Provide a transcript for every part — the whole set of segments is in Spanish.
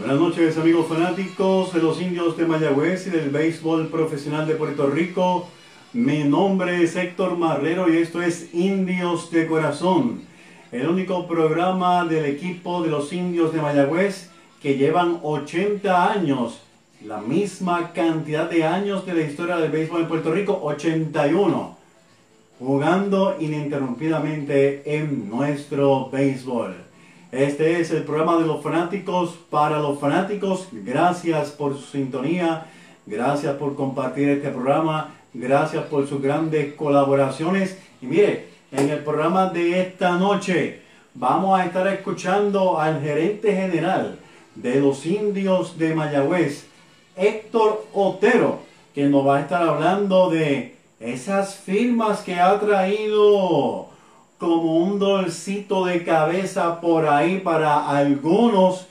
Buenas noches amigos fanáticos de los indios de Mayagüez y del béisbol profesional de Puerto Rico. Mi nombre es Héctor Marrero y esto es Indios de Corazón, el único programa del equipo de los indios de Mayagüez que llevan 80 años, la misma cantidad de años de la historia del béisbol en Puerto Rico, 81, jugando ininterrumpidamente en nuestro béisbol. Este es el programa de los fanáticos para los fanáticos. Gracias por su sintonía, gracias por compartir este programa, gracias por sus grandes colaboraciones. Y mire, en el programa de esta noche vamos a estar escuchando al gerente general de los indios de Mayagüez, Héctor Otero, que nos va a estar hablando de esas firmas que ha traído como un dolcito de cabeza por ahí para algunos.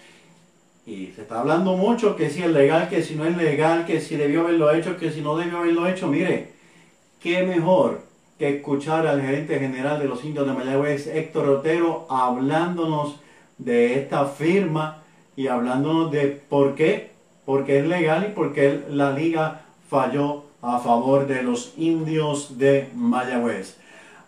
Y se está hablando mucho que si es legal, que si no es legal, que si debió haberlo hecho, que si no debió haberlo hecho. Mire, qué mejor que escuchar al gerente general de los indios de Mayagüez, Héctor Otero, hablándonos de esta firma y hablándonos de por qué, porque es legal y porque la liga falló a favor de los indios de Mayagüez.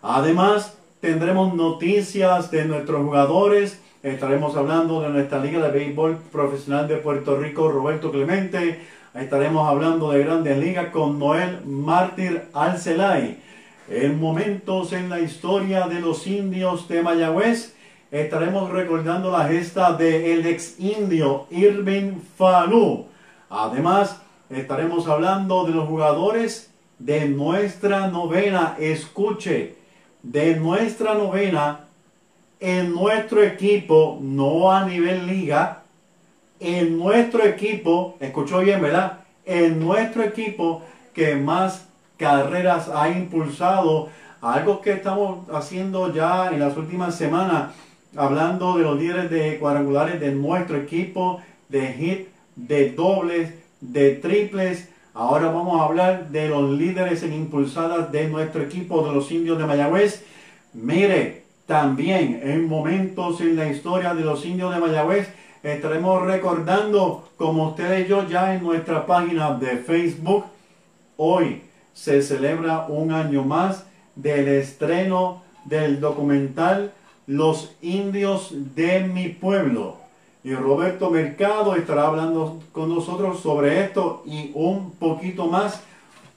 Además, tendremos noticias de nuestros jugadores. Estaremos hablando de nuestra Liga de Béisbol Profesional de Puerto Rico, Roberto Clemente. Estaremos hablando de Grandes Ligas con Noel Mártir Alcelay. En momentos en la historia de los indios de Mayagüez, estaremos recordando la gesta del ex indio Irving Falú. Además, estaremos hablando de los jugadores de nuestra novena. Escuche, de nuestra novena en nuestro equipo, no a nivel liga, en nuestro equipo, escuchó bien, ¿verdad? En nuestro equipo que más carreras ha impulsado, algo que estamos haciendo ya en las últimas semanas, hablando de los líderes de cuadrangulares de nuestro equipo, de hit, de dobles, de triples, Ahora vamos a hablar de los líderes en impulsadas de nuestro equipo de los indios de Mayagüez. Mire, también en momentos en la historia de los indios de Mayagüez estaremos recordando, como ustedes y yo ya en nuestra página de Facebook, hoy se celebra un año más del estreno del documental Los indios de mi pueblo y Roberto Mercado estará hablando con nosotros sobre esto y un poquito más.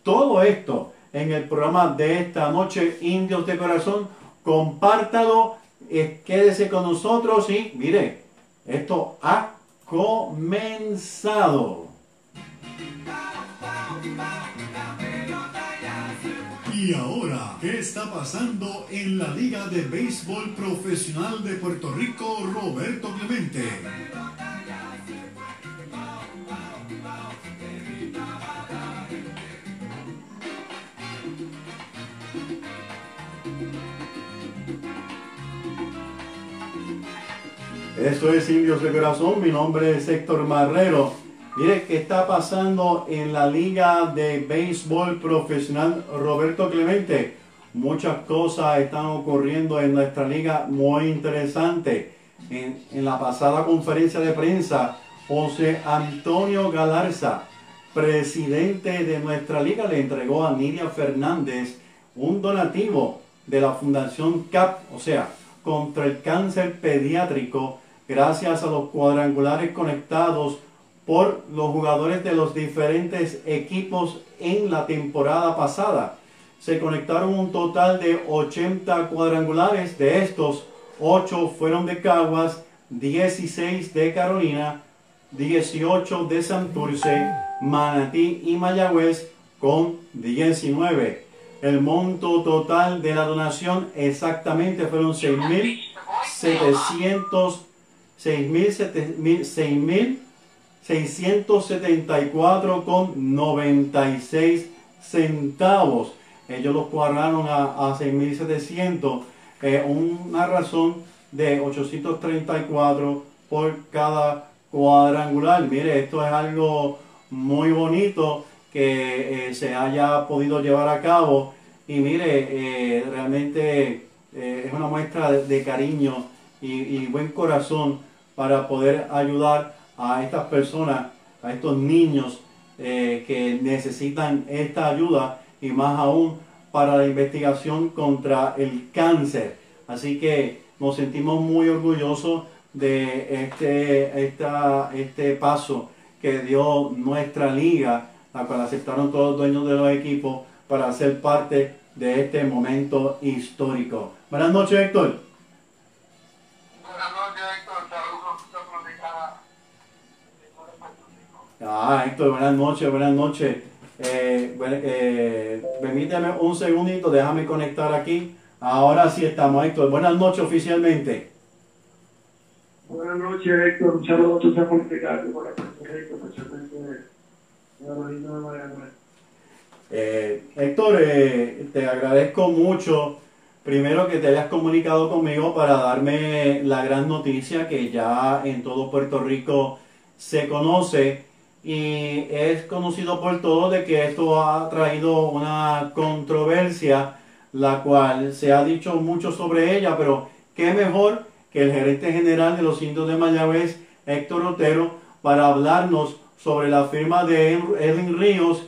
Todo esto en el programa de esta noche, Indios de Corazón. Compártalo, eh, quédese con nosotros y mire, esto ha comenzado. Y ahora, ¿qué está pasando en la Liga de Béisbol Profesional de Puerto Rico, Roberto Clemente? Esto es Indios de Corazón, mi nombre es Héctor Marrero. Mire, ¿qué está pasando en la Liga de Béisbol Profesional Roberto Clemente? Muchas cosas están ocurriendo en nuestra liga muy interesante. En, en la pasada conferencia de prensa, José Antonio Galarza, presidente de nuestra liga, le entregó a Nidia Fernández un donativo de la Fundación CAP, o sea, contra el cáncer pediátrico, gracias a los cuadrangulares conectados por los jugadores de los diferentes equipos en la temporada pasada. Se conectaron un total de 80 cuadrangulares, de estos 8 fueron de Caguas, 16 de Carolina, 18 de Santurce, Manatí y Mayagüez con 19. El monto total de la donación exactamente fueron 6.700, 6.000 674 con 96 centavos. Ellos los cuadraron a, a 6.700, eh, una razón de 834 por cada cuadrangular. Mire, esto es algo muy bonito que eh, se haya podido llevar a cabo y mire, eh, realmente es una muestra de, cariño y, y buen corazón para poder ayudar a estas personas, a estos niños eh, que necesitan esta ayuda y más aún para la investigación contra el cáncer. Así que nos sentimos muy orgullosos de este, esta, este paso que dio nuestra liga, la cual aceptaron todos los dueños de los equipos para ser parte de este momento histórico. Buenas noches, Héctor. Buenas noches, Héctor. Ah, Héctor, buenas noches, buenas noches. Eh, eh, permíteme un segundito, déjame conectar aquí. Ahora sí estamos, Héctor. Buenas noches oficialmente. Buenas noches, Héctor. Un saludo a amigos por Rico. Eh, Héctor, eh, te agradezco mucho, primero que te hayas comunicado conmigo para darme la gran noticia que ya en todo Puerto Rico se conoce y es conocido por todos de que esto ha traído una controversia, la cual se ha dicho mucho sobre ella, pero qué mejor que el gerente general de los indios de Mayagüez, Héctor Otero, para hablarnos sobre la firma de Edwin Ríos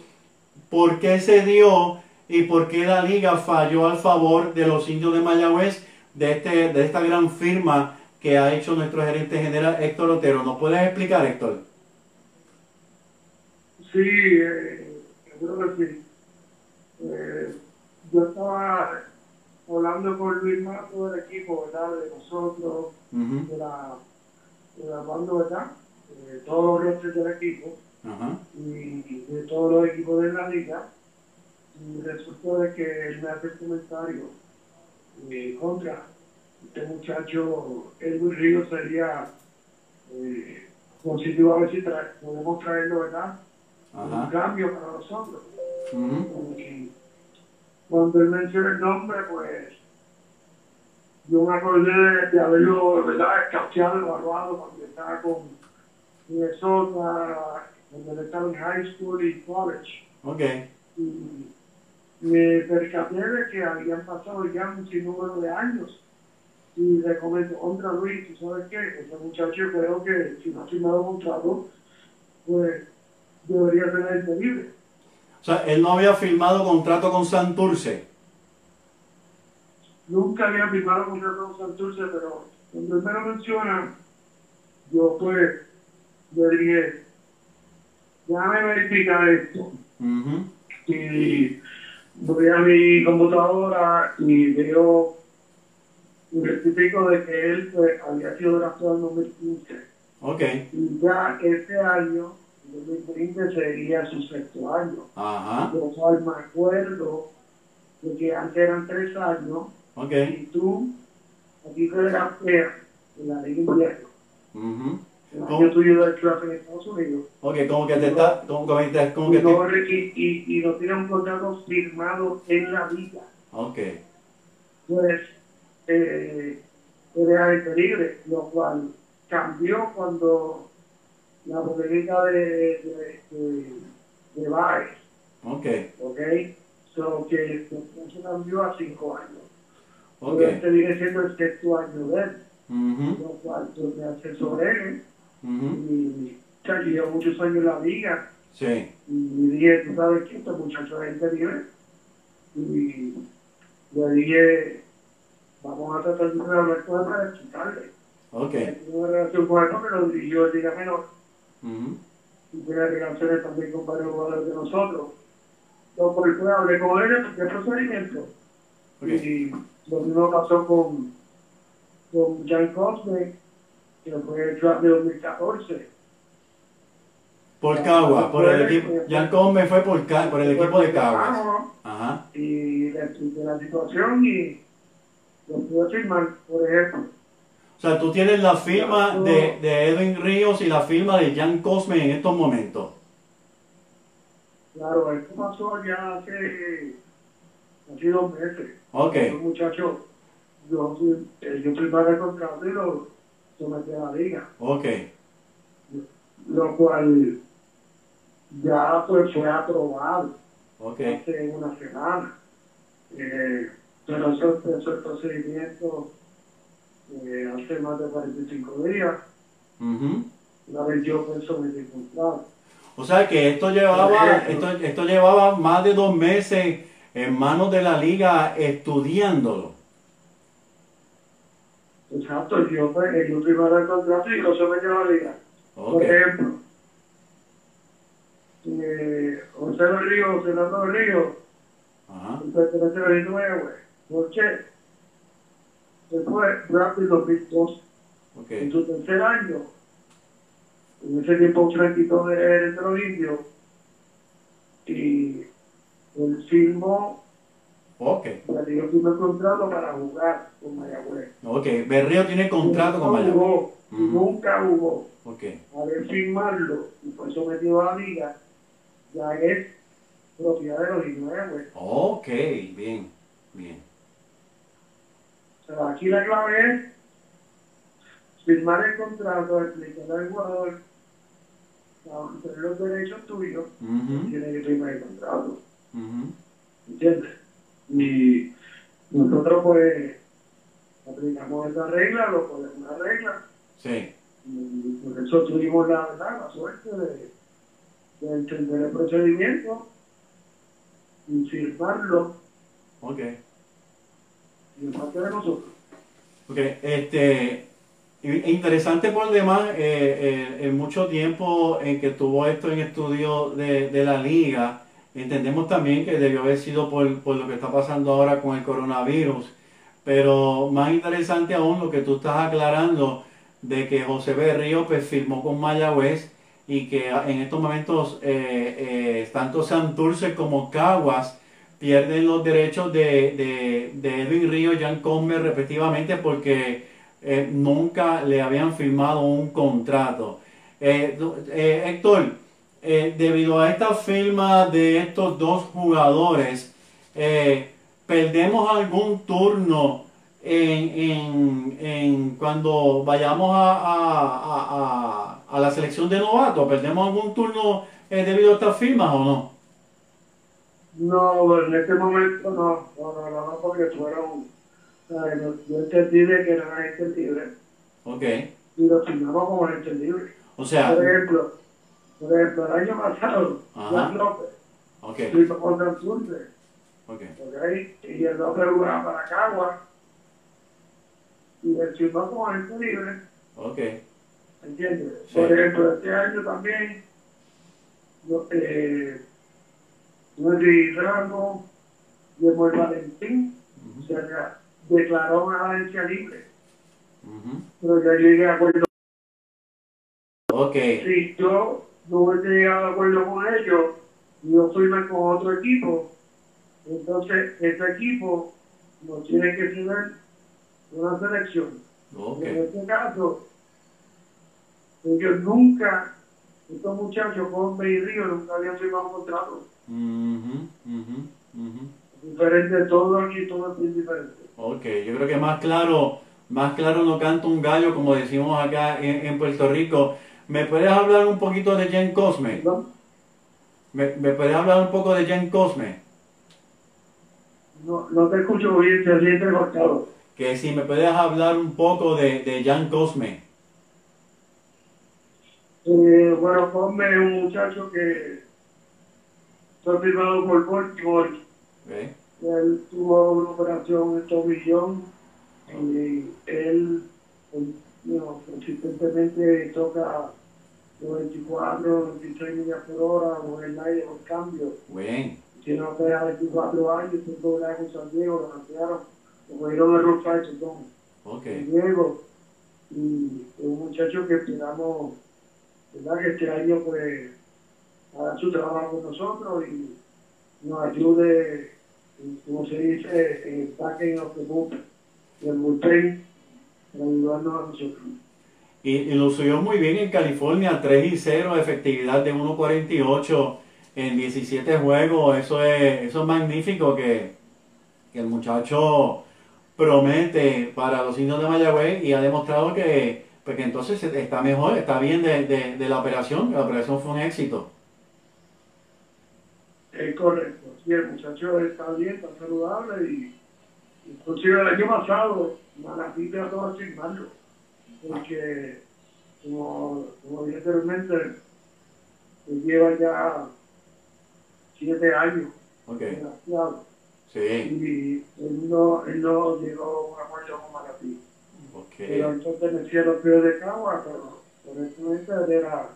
por qué se dio y por qué la liga falló al favor de los indios de Mayagüez, de, este, de esta gran firma que ha hecho nuestro gerente general Héctor Otero. ¿Nos puedes explicar, Héctor? Sí, eh, creo que sí. Eh, yo estaba hablando con Luis Mato del equipo, ¿verdad? De nosotros, de, la, de la banda, ¿verdad? De todos los rostros del equipo y de todos los equipos de la liga. Y resulta de que él me hace el comentario eh, contra este muchacho, Edwin Río sería eh, positivo a ver si podemos traerlo, ¿verdad? Un cambio para nosotros. cuando él menciona el nombre, pues yo me acordé de, haberlo, ¿verdad? Escacheado, evaluado cuando estaba con Minnesota, cuando estaba en high school y college. Ok. Y me percaté de que habían pasado ya un sinnúmero de años. Y le comento, contra Luis, ¿tú sabes qué? Ese muchacho creo que si no ha firmado contrato, pues debería ser libre. O sea, él no había firmado contrato con Santurce. Nunca había firmado contrato con Santurce, pero cuando él me lo menciona, yo pues le dije, déjame verificar esto. Y voy a mi computadora y veo certifico de que él pues, había sido draftado en 2015. Ok. Y ya este año, 2020, sería su sexto año. Ajá. Yo cual me acuerdo de que antes eran tres años. Ok. Y tú, aquí fue la en la Liga Invierno. Uh yo tuyo del club en Estados Unidos. Ok, como que te está, como, como, como que no, y, y, y, no tiene un contrato firmado en la vida. Ok. Pues, eh, era el libre, lo cual cambió cuando la política de, de, de, de Baez. Ok. Ok. So que se cambió a cinco años. Ok. Pero este viene siendo el sexto año de él. Uh -huh. Lo cual yo me asesoré Uh -huh. y ya llevo muchos años en la liga. Sí. Y dije, tú sabes que este muchacho es libre. Y le dije, vamos a tratar de hablar con él para explicarle. Ok. Una relación con él dirigió el Liga Menor. Uh -huh. Y tiene relaciones también con varios jugadores de nosotros. Entonces, por eso hablé con él de qué procedimiento. Okay. Y lo mismo pasó con, con Jan Cosme, que fue el draft de 2014. Por Cagua, por el equipo. Jan Cosme fue por, por el equipo de Caguas. Ajá. Y expliqué la situación y lo pude firmar, por ejemplo. O sea, tú tienes la firma de, de Edwin Ríos y la firma de Jan Cosme en estos momentos. Claro, esto pasó ya hace, hace dos meses. Ok. Un muchacho, yo, yo firmé el contrato y lo sometí a la liga. Ok. Lo cual ya pues fue aprobado Ok. hace una semana. Eh, pero eso empezó el procedimiento eh, hace más de 45 días. Uh -huh. una vez yo me encontrado. O sea que esto llevaba, esto, esto llevaba más de dos meses en manos de la liga estudiándolo. Exacto, yo, pues, yo primero el contrato y José me lleva a la liga. Por ejemplo, eh, José del Río, del Río, Ajá. pertenece a la güey. Se fue rápido 2002. Okay. En su tercer año, en ese tiempo tranquilo de entre los indios, y él firmó Okay. Berrío tiene contrato para jugar con Mayagüez. Ok, Berrío tiene contrato con Mayagüez. Jugó, Nunca jugó. Okay. A ver firmarlo y fue sometido a la liga, ya es propiedad de los Mayagüez. Ok, bien, bien. O sea, aquí la clave es firmar el contrato, explicar al jugador, tener los derechos tuyos, tiene que firmar el contrato. ¿Entiendes? Y nosotros pues aplicamos esa regla, lo ponemos una regla. Sí. Y por eso tuvimos la verdad, la suerte de, de entender el procedimiento y firmarlo. Ok. Y parte de nosotros. Ok, este, interesante por demás, eh, eh, en mucho tiempo en que tuvo esto en estudio de, de la liga, Entendemos también que debió haber sido por, lo que está pasando ahora con el coronavirus, pero más interesante aún lo que tú estás aclarando de que José Berrío pues, firmó con Mayagüez y que en estos momentos eh, eh, tanto Santurce como Caguas pierden los derechos de, Edwin Río y Jan Comer respectivamente porque eh, nunca le habían firmado un contrato. Héctor, eh, debido a esta firma de estos dos jugadores, eh, perdemos algún turno en, en, cuando vayamos a, a, la selección de novatos? ¿Perdemos algún turno eh, debido a estas firmas o no? No, en este momento no, no, no, no, porque fueron, yo entendí de que eran entendibles. Ok. Y lo firmamos como entendibles. O sea, por ejemplo, por ejemplo, el año pasado, Juan López, okay. hizo contra el sur. Okay. Okay. Y el López jugaba para Cagua. Y el firmó como libre. Ok. ¿Entiendes? Por ejemplo, este año también, eh, Luis Ramos y Valentín se declaró una agencia libre. Pero ya llegué a acuerdo. Ok. Sí, yo no hubiese llegado a acuerdo con ellos, yo firme con otro equipo, entonces ese equipo nos tiene que tener una selección. En este caso, ellos nunca, estos muchachos, Bombe y Río, nunca habían firmado un contrato. Diferente, todo aquí, todo es diferente. Ok, yo creo que más claro, más claro no canta un gallo, como decimos acá en Puerto Rico. ¿Me puedes hablar un poquito de Jen Cosme? ¿Me, ¿Me, puedes hablar un poco de Jen Cosme? No, no te escucho bien, te sientes cortado. Que si me puedes hablar un poco de, de Jan Cosme. Eh, bueno, Cosme es un muchacho que fue firmado por Baltimore. Él tuvo una operación en tomillón y él no, consistentemente toca los 24, 23 millas por hora, o el aire, o el cambio. Bueno. Tiene una opera de 24 años, tuvo una con San Diego, lo cambiaron, lo cogieron de Rock con okay. Diego. Y es un muchacho que esperamos, ¿verdad? Que este año pues haga su trabajo con nosotros y nos ayude, como se dice, en el packing of the book, el bullpen y, y, lo subió muy bien en California, 3 y 0, efectividad de 1.48 en 17 juegos. Eso es, eso es magnífico que, el muchacho promete para los indios de Mayagüez y ha demostrado que, pues entonces está mejor, está bien de, de, la operación, la operación fue un éxito. Es correcto, sí, el muchacho está bien, está saludable y inclusive el año pasado Manatí trató de firmarlo, porque como, como dije anteriormente, él lleva ya siete años. Ok. Demasiado. Sí. Y él no, él no llegó a un acuerdo con Manatí. Pero entonces pertenecía a los pies de Cagua, pero honestamente él era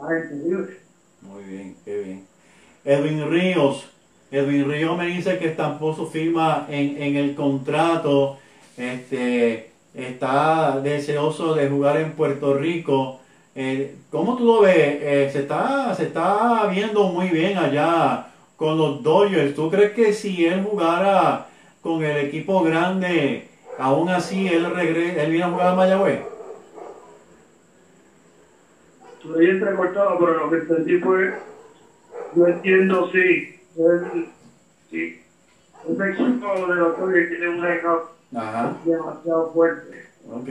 agente libre. Muy bien, qué bien. Edwin Ríos. Edwin Ríos me dice que estampó su firma en, en el contrato. Este, está deseoso de jugar en Puerto Rico. Eh, ¿Cómo tú lo ves? Eh, se, está, se está viendo muy bien allá con los Dodgers. ¿Tú crees que si él jugara con el equipo grande, aún así él, regre él viene a jugar a Mayagüez? Estoy entrecortado, pero lo que entendí fue, yo entiendo, sí, él, sí, ese equipo de los que tiene un Ajá, demasiado fuerte. ok.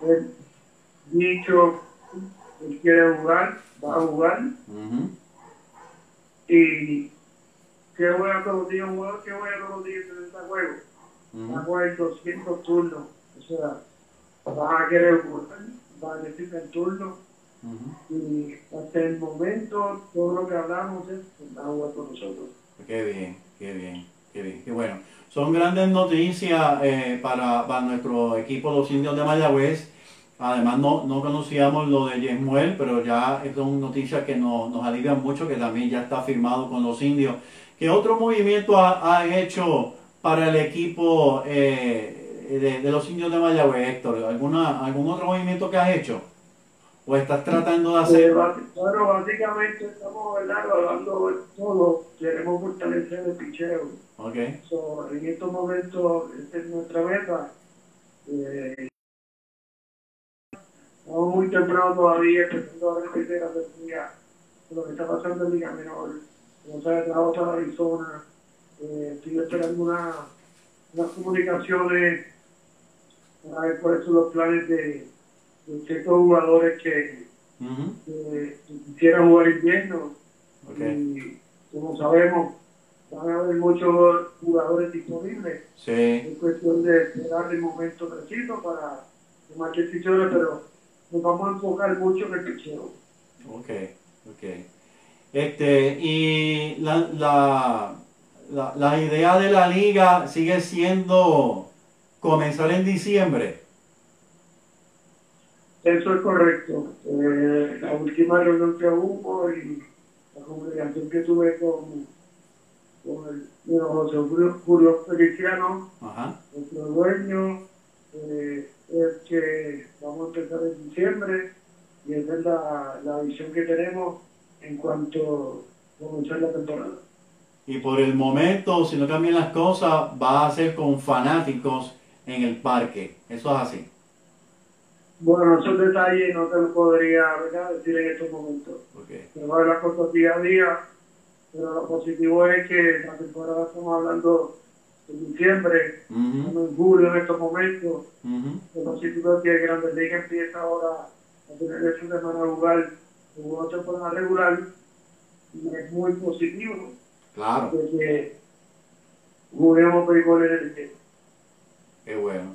Él, dicho, él quiere jugar, va a jugar, Ujú. y que juega todos los días, un jugador que juega todos los días en este juego, va a Ujú. jugar 200 turnos, o sea, va a querer jugar, va a necesitar y hasta el momento todo lo que hablamos es que va a jugar con nosotros. Qué bien, qué bien, qué bien, qué bueno. Son grandes noticias eh, para, para nuestro equipo, los indios de Mayagüez. Además, no, no conocíamos lo de Yemuel, pero ya son noticias que nos, nos alivian mucho, que también ya está firmado con los indios. ¿Qué otro movimiento ha, ha hecho para el equipo eh, de, de los indios de Mayagüez, Héctor? ¿Alguna, ¿Algún otro movimiento que has hecho? ¿O estás tratando de hacer? bueno, básicamente estamos ¿verdad? hablando de todo, queremos fortalecer el picheo. Ok, So, en estos momentos, esta es nuestra meta. Eh, estamos muy temprano todavía, empezando a repetir a lo que está pasando en Liga Menor. Como sabes, trabajo para Arizona. Eh, estoy esperando una, unas comunicaciones para ver cuáles son los planes de ciertos jugadores que, quisieran jugar invierno. ok, Y como sabemos, van a haber muchos jugadores disponibles. sí. Es cuestión de esperar el momento preciso para tomar decisiones, pero nos vamos a enfocar mucho en el picheo. Ok, ok. Este, y la, la, la, la idea de la liga sigue siendo comenzar en diciembre. Eso es correcto. Eh, la última reunión que hubo y la comunicación que tuve con, con el bueno, José Julio, Julio Feliciano, Ajá. nuestro dueño, eh, es que vamos a empezar en diciembre y esa es la, la visión que tenemos en cuanto a comenzar la temporada. Y por el momento, si no cambian las cosas, va a ser con fanáticos en el parque. Eso es así. Bueno, esos detalles no te los podría ¿verdad? decir en estos momentos. Ok. Se va a ver las cosas día a día, pero lo positivo es que la temporada estamos hablando en diciembre, estamos en julio en estos momentos. ujú. Lo positivo es que Grandes Ligas empieza ahora a tener esa semana a jugar una temporada regular y es muy positivo Claro, de que juguemos béisbol en el equipo. qué bueno.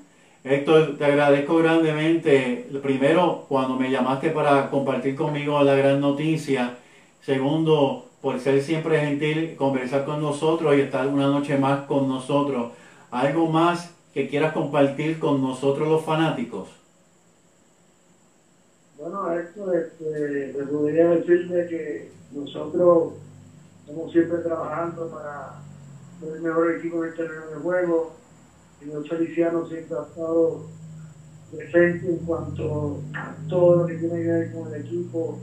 Héctor, te agradezco grandemente. Primero, cuando me llamaste para compartir conmigo la gran noticia. Segundo, por ser siempre gentil, conversar con nosotros y estar una noche más con nosotros. ¿Algo más que quieras compartir con nosotros los fanáticos? Bueno, esto este, podría decirle que nosotros estamos siempre trabajando para ser el mejor equipo en el terreno de juego. El señor Feliciano siempre ha estado presente en cuanto a todo lo que tiene que ver con el equipo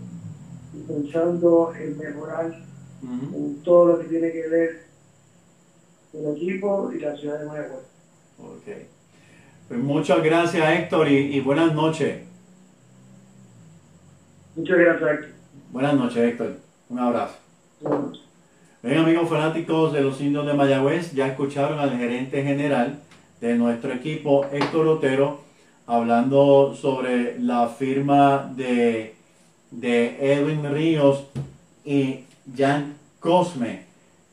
y pensando en mejorar en todo lo que tiene que ver con el equipo y la ciudad de Mayagüez. Ok. Pues muchas gracias Héctor y, y buenas noches. Muchas gracias. Héctor. Buenas noches Héctor. Un abrazo. Bien amigos fanáticos de los indios de Mayagüez, ya escucharon al gerente general de nuestro equipo, Héctor Otero, hablando sobre la firma de, de Edwin Ríos y Jan Cosme.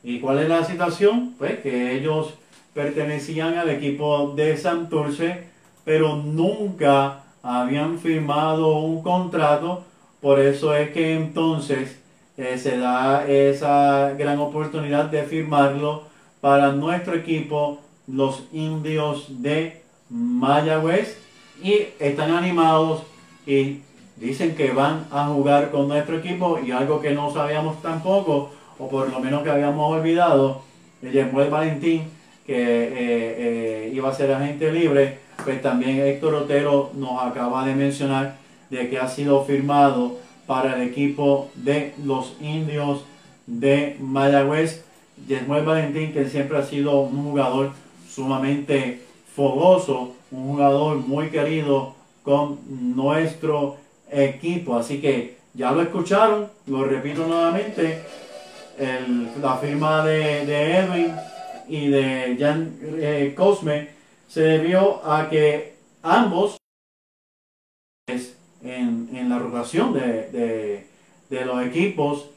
¿Y cuál es la situación? Pues que ellos pertenecían al equipo de Santurce, pero nunca habían firmado un contrato, por eso es que entonces eh, se da esa gran oportunidad de firmarlo para nuestro equipo, los indios de Mayagüez, y están animados y dicen que van a jugar con nuestro equipo y algo que no sabíamos tampoco, o por lo menos que habíamos olvidado, Yemuel Valentín, que eh, eh, iba a ser agente libre, pues también Héctor Otero nos acaba de mencionar de que ha sido firmado para el equipo de los indios de Mayagüez. Yemuel Valentín, que siempre ha sido un jugador sumamente fogoso, un jugador muy querido con nuestro equipo. Así que ya lo escucharon, lo repito nuevamente, la firma de, Edwin y de Jan eh, Cosme se debió a que ambos en, en la rotación de, los equipos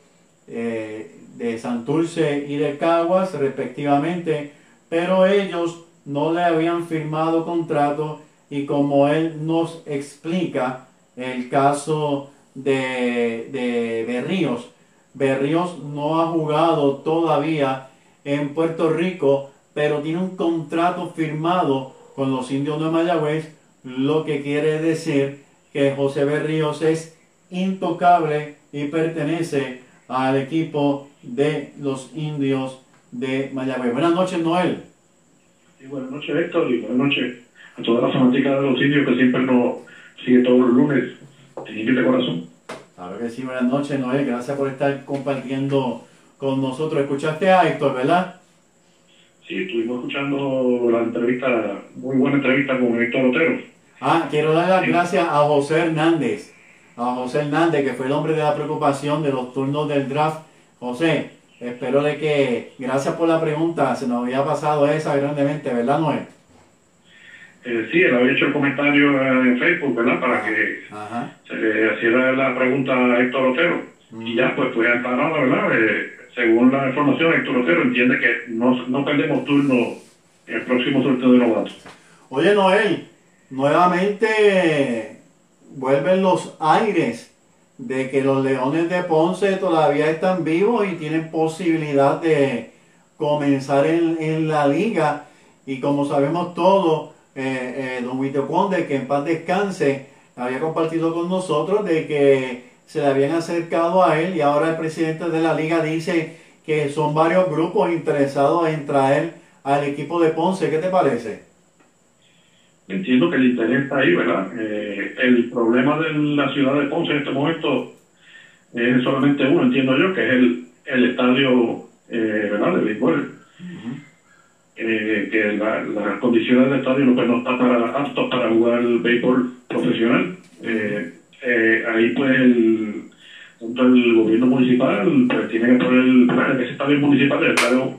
eh, de Santurce y de Caguas respectivamente, pero ellos no le habían firmado contrato y como él nos explica el caso de, de Berríos, Berríos no ha jugado todavía en Puerto Rico, pero tiene un contrato firmado con los indios de Mayagüez, lo que quiere decir que José Berríos es intocable y pertenece al equipo de los indios de Mayagüez. Buenas noches, Noel. buenas noches, Héctor, y buenas noches a toda la fanática de los indios que siempre nos sigue todos los lunes. de corazón. Claro que sí, buenas noches, Noel. Gracias por estar compartiendo con nosotros. Escuchaste a Héctor, ¿verdad? Sí, estuvimos escuchando la entrevista, muy buena entrevista con Héctor Otero. Ah, quiero dar las gracias a José Hernández. A José Hernández, que fue el hombre de la preocupación de los turnos del draft. José, espero de que, gracias por la pregunta, se nos había pasado esa grandemente, ¿verdad, Noel? Eh, sí, él había hecho el comentario en Facebook, ¿verdad? Para que se le hiciera la pregunta a Héctor Otero. Y ya, pues fue aclarado, ¿verdad? Eh, según la información, Héctor Otero entiende que no, no perdemos turno en el próximo sorteo de novatos. Oye, Noel, nuevamente vuelven los aires de que los Leones de Ponce todavía están vivos y tienen posibilidad de comenzar en, en la liga. Y como sabemos todos, eh, eh, don Vito Conde, que en paz descanse, había compartido con nosotros de que se le habían acercado a él y ahora el presidente de la liga dice que son varios grupos interesados en traer al equipo de Ponce. ¿Qué te parece? Entiendo que el interés está ahí, ¿verdad? Eh, el problema de la ciudad de Ponce en este momento es solamente uno, entiendo yo, que es el, el estadio, eh, ¿verdad?, de béisbol eh, que las condiciones del estadio no, pues, no están para, aptos para jugar el béisbol profesional. Eh, eh, ahí pues el, el gobierno municipal pues tiene que poner ese estadio municipal, el estadio,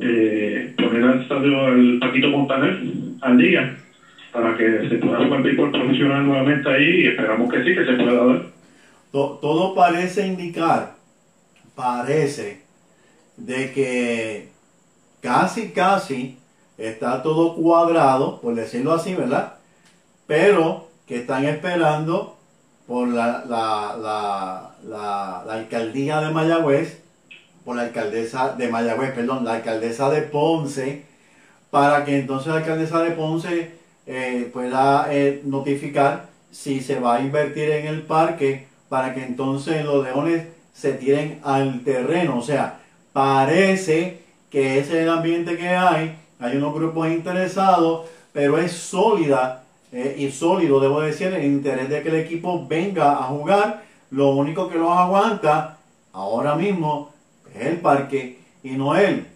eh, poner al estadio el Paquito Montaner al día para que se pueda jugar béisbol profesional nuevamente ahí y esperamos que sí, que se pueda dar. Todo parece indicar, parece, de que casi, casi está todo cuadrado, por decirlo así, ¿verdad? Pero que están esperando por la, la, la, alcaldía de Mayagüez, por la alcaldesa de Mayagüez, perdón, la alcaldesa de Ponce, para que entonces la alcaldesa de Ponce eh, pueda eh, notificar si se va a invertir en el parque para que entonces los leones se tiren al terreno. O sea, parece que ese es el ambiente que hay, hay unos grupos interesados, pero es sólida eh, y sólido, debo decir, el interés de que el equipo venga a jugar. Lo único que los aguanta ahora mismo es el parque y no él.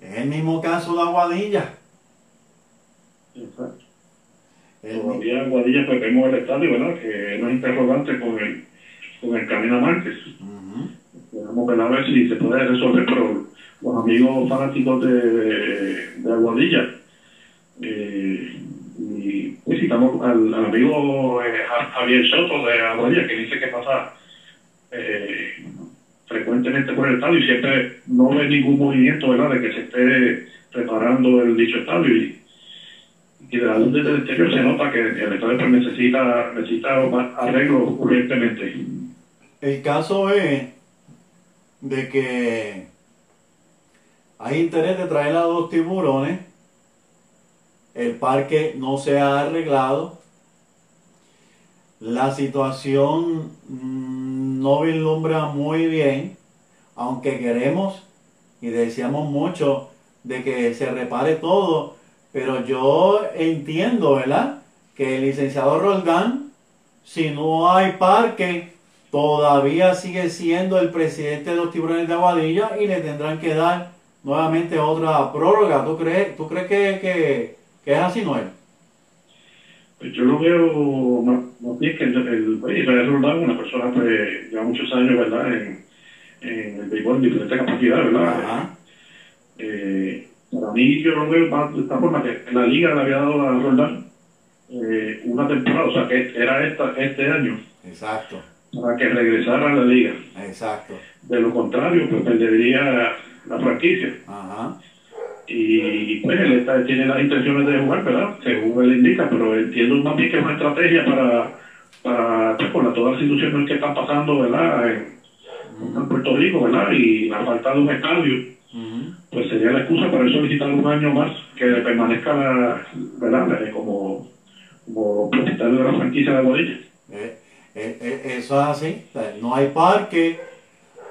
Es el mismo caso de Aguadilla. Exacto. Todavía Aguadilla pues vemos el estadio, ¿verdad? Que no es interrogante con el, con el Camino Márquez. Vamos a ver si se puede resolver, pero los amigos fanáticos de, de Aguadilla. Eh, y visitamos al, amigo eh, Javier Soto de Aguadilla, que dice que pasa eh, frecuentemente por el estadio y siempre no ve ningún movimiento ¿verdad? de que se esté preparando el dicho estadio. Y, y de la luz del exterior se nota que el estadio pues, necesita, necesita arreglo urgentemente. El caso es de que hay interés de traer a dos tiburones, el parque no se ha arreglado, la situación mm, no vislumbra muy bien, aunque queremos y deseamos mucho de que se repare todo, pero yo entiendo, ¿verdad? Que el licenciado Roldán, si no hay parque, todavía sigue siendo el presidente de los tiburones de Aguadilla y le tendrán que dar nuevamente otra prórroga. ¿Tú crees, tú crees que, que, es así, Noel? Pues yo lo veo más, bien que el, el, Israel Roldán, una persona que pues, lleva muchos años, ¿verdad? En, en el béisbol en diferentes capacidades, ¿verdad? Eh, para mí yo lo veo más de esta forma que la liga le había dado a Roldán eh, una temporada, o sea que era esta, este año. Exacto. Para que regresara a la liga. Exacto. De lo contrario, pues perdería la franquicia. Ajá. Y pues él está, tiene las intenciones de jugar, ¿verdad? Según él indica, pero entiendo más bien que es una estrategia para, para pues, con todas las instituciones que están pasando, ¿verdad? En, Puerto Rico, ¿verdad? Y la falta de un estadio pues sería la excusa para solicitar un año más que permanezca ¿verdad? como, como propietario de la franquicia de Aguadilla. Eh, eh, eh, eso es así, no hay parque,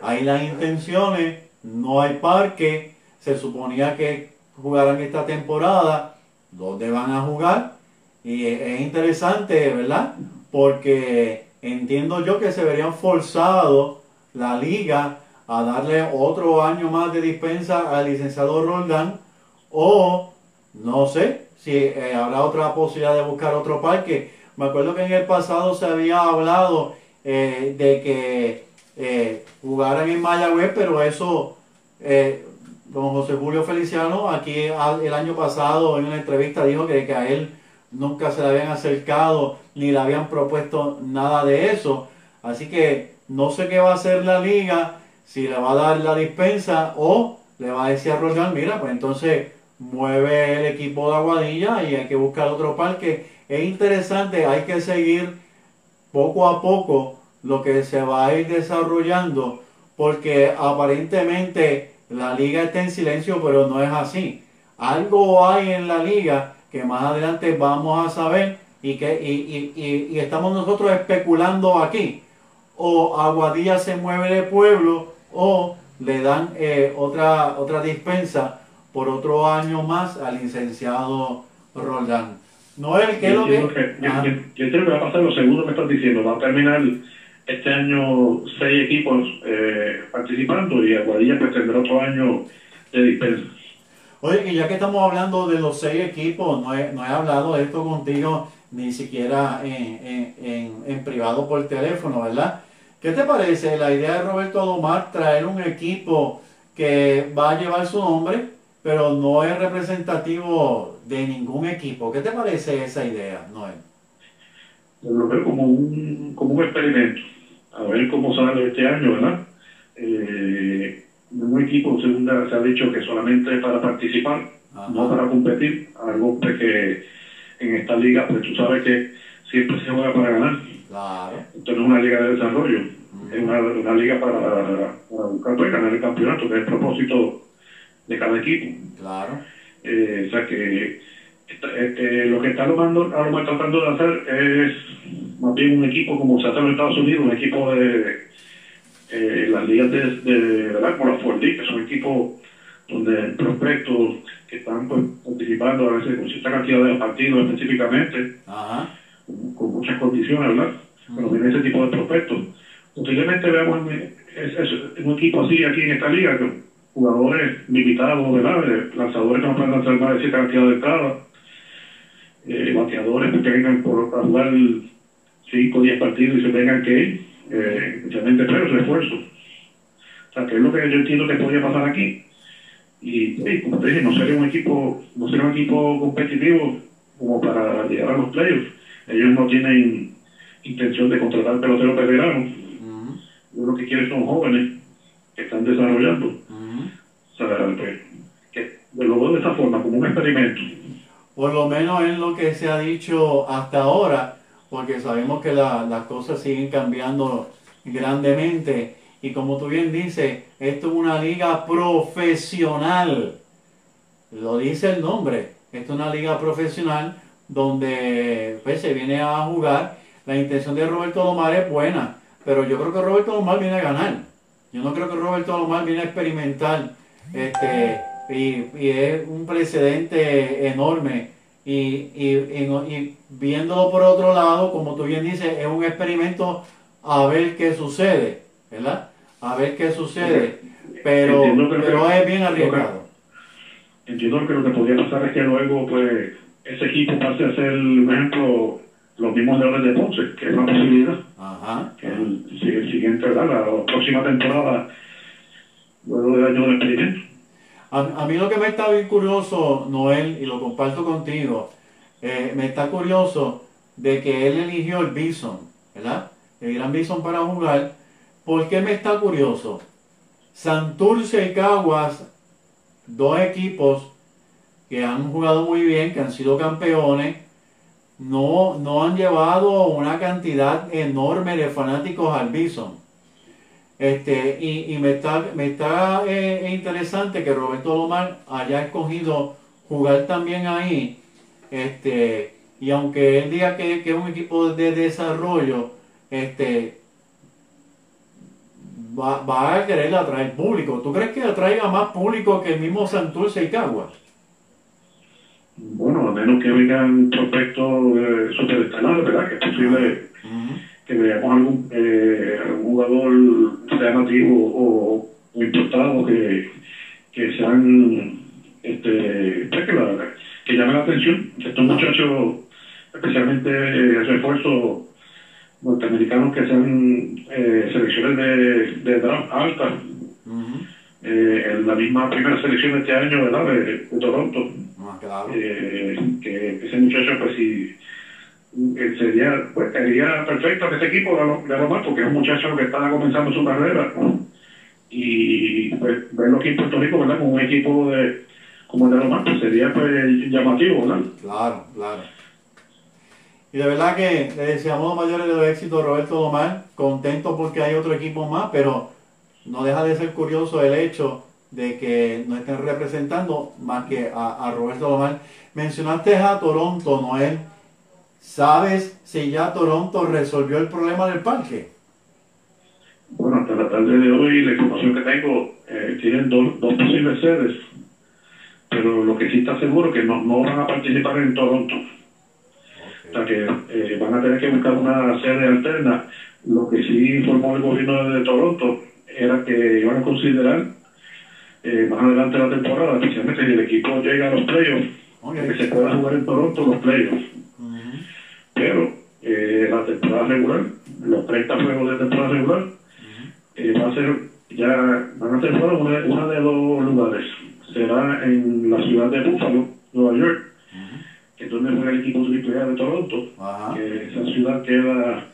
hay las intenciones, no hay parque, se suponía que jugaran esta temporada, ¿dónde van a jugar? Y es interesante, ¿verdad? Porque entiendo yo que se verían forzados la liga a darle otro año más de dispensa al licenciado Roldán o no sé si eh, habrá otra posibilidad de buscar otro parque. Me acuerdo que en el pasado se había hablado eh, de que eh, jugaran en Mayagüez, pero eso, don José Julio Feliciano, aquí el año pasado en una entrevista dijo que, que a él nunca se le habían acercado ni le habían propuesto nada de eso. Así que no sé qué va a hacer la liga si le va a dar la dispensa o le va a decir a Roldán, mira, pues entonces mueve el equipo de Aguadilla y hay que buscar otro parque. Es interesante, hay que seguir poco a poco lo que se va a ir desarrollando porque aparentemente la liga está en silencio, pero no es así. Algo hay en la liga que más adelante vamos a saber y que y estamos nosotros especulando aquí. O Aguadilla se mueve de pueblo o le dan eh, otra, otra dispensa por otro año más al licenciado Roldán. Noel, ¿qué es lo que...? yo, creo que va a pasar lo segundo que estás diciendo. Va a terminar este año seis equipos eh, participando y Aguadilla pues tendrá otro año de dispensa. Oye, y ya que estamos hablando de los seis equipos, no he, no he hablado de esto contigo ni siquiera en, en, en privado por teléfono, ¿verdad? ¿Qué te parece la idea de Roberto Domar traer un equipo que va a llevar su nombre, pero no es representativo de ningún equipo? ¿Qué te parece esa idea, Noel? Lo veo como un, como un experimento, a ver cómo sale este año, ¿verdad? Eh, un equipo segunda se ha dicho que solamente es para participar, no para competir, algo que en esta liga, pues tú sabes que siempre se juega para ganar. Claro. Esto no es una liga de desarrollo, es una, una liga para, para buscar pues, ganar el campeonato, que es el propósito de cada equipo. Claro. Eh, o sea que este, lo que está lo tratando de hacer es más bien un equipo como se hace en Estados Unidos, un equipo de eh, las ligas de, de, ¿verdad? como la Ford League, que son equipos donde prospectos que están pues, participando a veces con cierta cantidad de partidos específicamente, Con, muchas condiciones, ¿verdad? Pero viene ese tipo de prospectos. Posiblemente veamos un equipo así aquí en esta liga, con jugadores limitados, ¿verdad? Lanzadores que no pueden lanzar más de cierta cantidad de entradas, eh, bateadores que vengan por, a jugar 5 o 10 partidos y se tengan que ir, eh, especialmente pero esfuerzo. O sea, que es lo que yo entiendo que podría pasar aquí. Y, como te dije, no sería un equipo, no sería un equipo competitivo como para llegar a los playoffs. Ellos no tienen intención de contratar peloteros veteranos yo lo que quiero son jóvenes que están desarrollando. O sea, que, de luego de esa forma, como un experimento. Por lo menos es lo que se ha dicho hasta ahora, porque sabemos que las cosas siguen cambiando grandemente. Y como tú bien dices, esto es una liga profesional. Lo dice el nombre. Esto es una liga profesional donde pues, se viene a jugar. La intención de Roberto Lomar es buena, pero yo creo que Roberto Lomar viene a ganar. Yo no creo que Roberto Lomar viene a experimentar. Este, y, es un precedente enorme. Y, y, viéndolo por otro lado, como tú bien dices, es un experimento a ver qué sucede, ¿verdad? A ver qué sucede. Pero, pero es bien arriesgado. Entiendo que lo que podría pasar es que luego, pues, ese equipo pase a ser, por ejemplo, los mismos leones de Ponce, que es una posibilidad. Ajá. Que el, el siguiente, ¿verdad? La próxima temporada, luego del año de experimento. A, mí lo que me está bien curioso, Noel, y lo comparto contigo, eh, me está curioso de que él eligió el Bison, ¿verdad? El Gran Bison para jugar. ¿Por qué me está curioso? Santurce y Caguas, dos equipos que han jugado muy bien, que han sido campeones, no, no han llevado una cantidad enorme de fanáticos al Bison. Este, y, me está, me está eh, interesante que Roberto Lomar haya escogido jugar también ahí. Este, y aunque él diga que, es un equipo de desarrollo, este, va, a querer atraer público. ¿Tú crees que atraiga más público que el mismo Santurce y Caguas? Bueno, a menos que vengan prospectos eh, superestelares, ¿verdad? Que es posible que veamos algún, eh, algún jugador, sea nativo o, importado, que, que sean, este, pues que, la, que llame la atención. Estos muchachos, especialmente el refuerzo norteamericanos que sean eh, selecciones de, de draft altas. Eh, en la misma primera selección de este año, ¿verdad? De, Toronto. Eh, que ese muchacho, pues si sería, pues sería perfecto que ese equipo de, Román, porque es un muchacho que está comenzando su carrera. Y pues, verlo aquí en Puerto Rico, ¿verdad? Con un equipo de como el de Román, pues sería pues llamativo, ¿verdad? Claro, claro. Y de verdad que le deseamos los mayores de los éxitos a Roberto Lomar, contento porque hay otro equipo más, pero no deja de ser curioso el hecho de que no estén representando más que a, a Roberto Lomar. Mencionaste a Toronto, Noel. ¿Sabes si ya Toronto resolvió el problema del parque? Bueno, hasta la tarde de hoy la información que tengo eh, tienen dos, dos posibles sedes, pero lo que sí está seguro es que no, no van a participar en Toronto que eh, van a tener que buscar una sede alterna. Lo que sí informó el gobierno de Toronto era que iban a considerar eh, más adelante la temporada, especialmente si el equipo llega a los playoffs, que se pueda jugar en Toronto los playoffs. Pero eh, la temporada regular, los 30 juegos de temporada regular, va a ser, ya van a ser una, una de dos lugares. Será en la ciudad de Buffalo, Nueva York, que es donde juega el equipo AAA de Toronto, que esa ciudad queda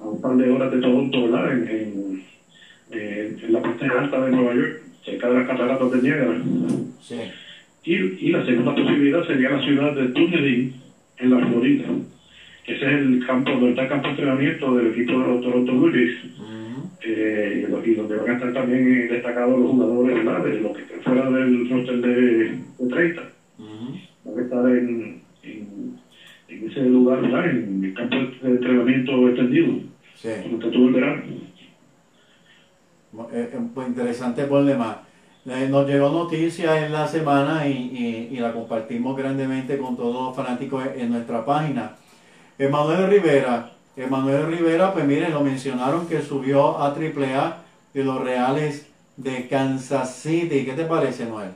a un par de horas de Toronto, ¿verdad? En, en, la parte alta de Nueva York, cerca de las cataratas de Niagara. Sí. Y, y, la segunda posibilidad sería la ciudad de Dunedin, en la Florida. Ese es el campo, donde está el campo de entrenamiento del equipo de los Toronto Blue Jays. eh, y donde van a estar también destacados los jugadores, ¿verdad? De los que estén fuera del roster de, de 30. Van a estar en, en, ese lugar, ¿verdad? En el campo de entrenamiento extendido. Sí. Donde todo el verano. Eh, eh, pues interesante problema. Nos llegó noticia en la semana y, y, la compartimos grandemente con todos los fanáticos en nuestra página. Emanuel Rivera, Emanuel Rivera, pues miren, lo mencionaron que subió a AAA de los Reales de Kansas City. ¿Qué te parece, Noel?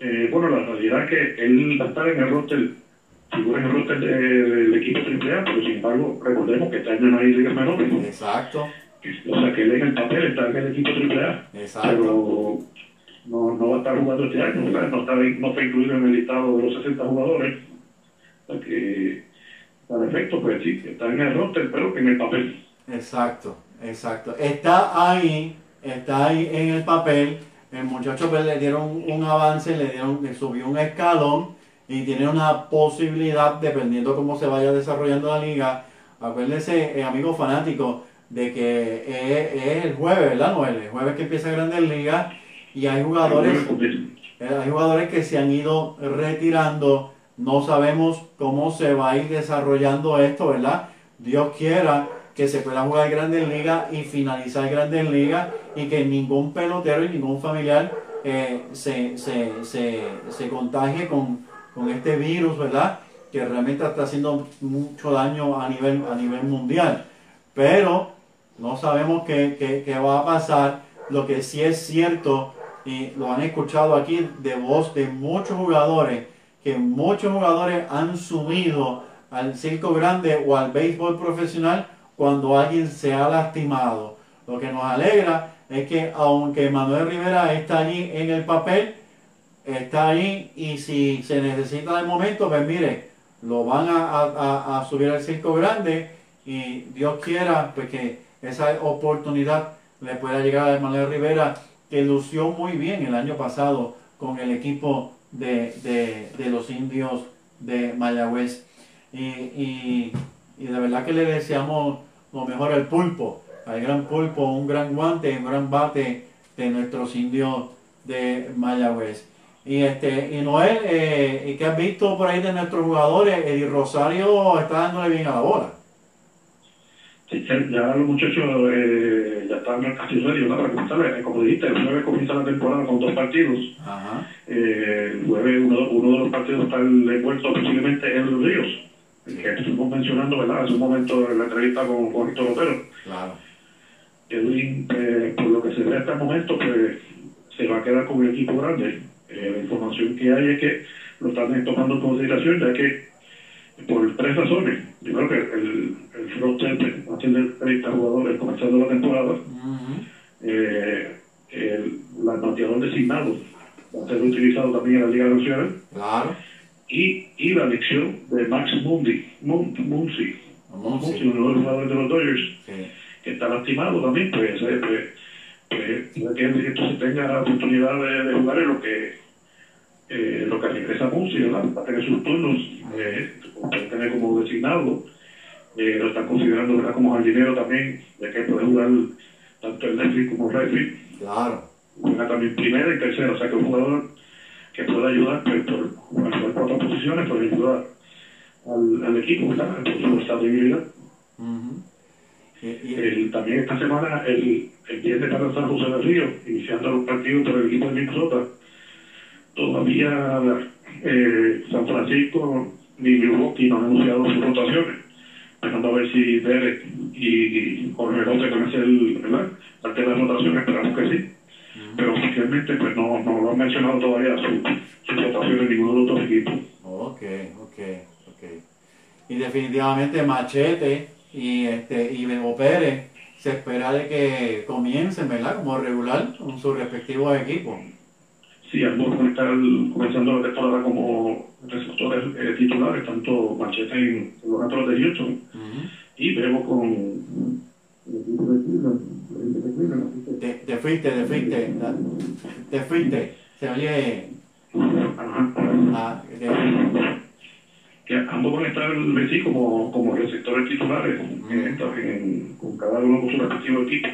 Eh, bueno, la realidad es que él va a estar en el roster, figura en el roster del equipo AAA, pero sin embargo, recordemos que está en hay ligas menores. Exacto. O sea, que él en el papel está en el equipo AAA. Exacto. Pero no, no va a estar jugando este año, no está, no está incluido en el listado de los 60 jugadores. O sea que, para efecto, pues sí, está en el roster, pero en el papel. Exacto, exacto. Está ahí, está ahí en el papel el muchacho pues, le dieron un avance, le dieron, le subió un escalón y tiene una posibilidad, dependiendo cómo se vaya desarrollando la liga, acuérdense, eh, amigos fanáticos, de que es, el jueves, ¿verdad, Noel? El jueves que empieza Grandes Ligas y hay jugadores, eh, hay jugadores que se han ido retirando. No sabemos cómo se va a ir desarrollando esto, ¿verdad? Dios quiera que se pueda jugar Grandes Ligas y finalizar Grandes Ligas y que ningún pelotero y ningún familiar eh, se, se, se, se, contagie con, con, este virus, ¿verdad? Que realmente está haciendo mucho daño a nivel, a nivel mundial. Pero no sabemos qué, qué, va a pasar. Lo que sí es cierto, y lo han escuchado aquí de voz de muchos jugadores, que muchos jugadores han subido al circo grande o al béisbol profesional cuando alguien se ha lastimado. Lo que nos alegra es que aunque Manuel Rivera está allí en el papel, está ahí y si se necesita de momento, pues mire, lo van a, a subir al circo grande y Dios quiera pues que esa oportunidad le pueda llegar a Manuel Rivera, que lució muy bien el año pasado con el equipo de, los indios de Mayagüez. Y, de verdad que le deseamos lo mejor al pulpo, al gran pulpo, un gran guante, un gran bate de nuestros indios de Mayagüez. Y este, y Noel, eh, ¿qué has visto por ahí de nuestros jugadores? Eddie Rosario está dándole bien a la bola ya los muchachos eh, ya están casi ready para comenzar. Como dijiste, el jueves comienza la temporada con dos partidos. Eh, el jueves uno, uno, de los partidos está envuelto posiblemente en los Ríos, que estuvimos mencionando ¿verdad? hace un momento en la entrevista con, con Héctor Otero. Claro. Edwin, eh, por lo que se ve hasta el momento, pues se va a quedar con un equipo grande. Eh, la información que hay es que lo están tomando en consideración, ya que por tres razones. Primero que el, el roster va a tener 30 jugadores comenzando la temporada. eh, el, bateador designado va a ser utilizado también en la Liga Nacional. Claro. Y, y la elección de Max Mundi, Muncy, Muncy, uno de los jugadores de los Dodgers, que está lastimado también, pues, eh, pues, pues que entonces tenga la oportunidad de, de jugar en lo que eh, lo que regresa Muncy, ¿verdad? Va a tener sus turnos, eh, tener como designado, eh, lo están considerando ¿verdad? como jardinero también, ya que puede jugar tanto el Netflix como el Redflix. Claro. Juega también primera y tercera, o sea que un jugador que pueda ayudar pues, por, por, por otras posiciones, puede ayudar al, al equipo, ¿verdad? Por su estabilidad. el, también esta semana, el, el viernes para San José del Río, iniciando los partidos por el equipo de Minnesota, todavía eh, San Francisco ni Milwaukee no han anunciado sus rotaciones. Esperando a ver si Derek y Jorge López van a parte de la rotación, esperamos que sí. Pero oficialmente pues no, no lo han mencionado todavía su, su rotación en ninguno de los otros equipos. Ok, ok, ok. Y definitivamente Machete y este y Bebo Pérez se espera de que comiencen, ¿verdad? Como regular con sus respectivos equipos. Sí, ambos van a estar comenzando la temporada como receptores eh, titulares, tanto Machete en, los Astros de Houston. Y vemos con te, te fuiste, te fuiste, te fuiste, se oye. Ah, que ambos van a estar sí, como, como receptores titulares en, con cada uno con su respectivo equipo.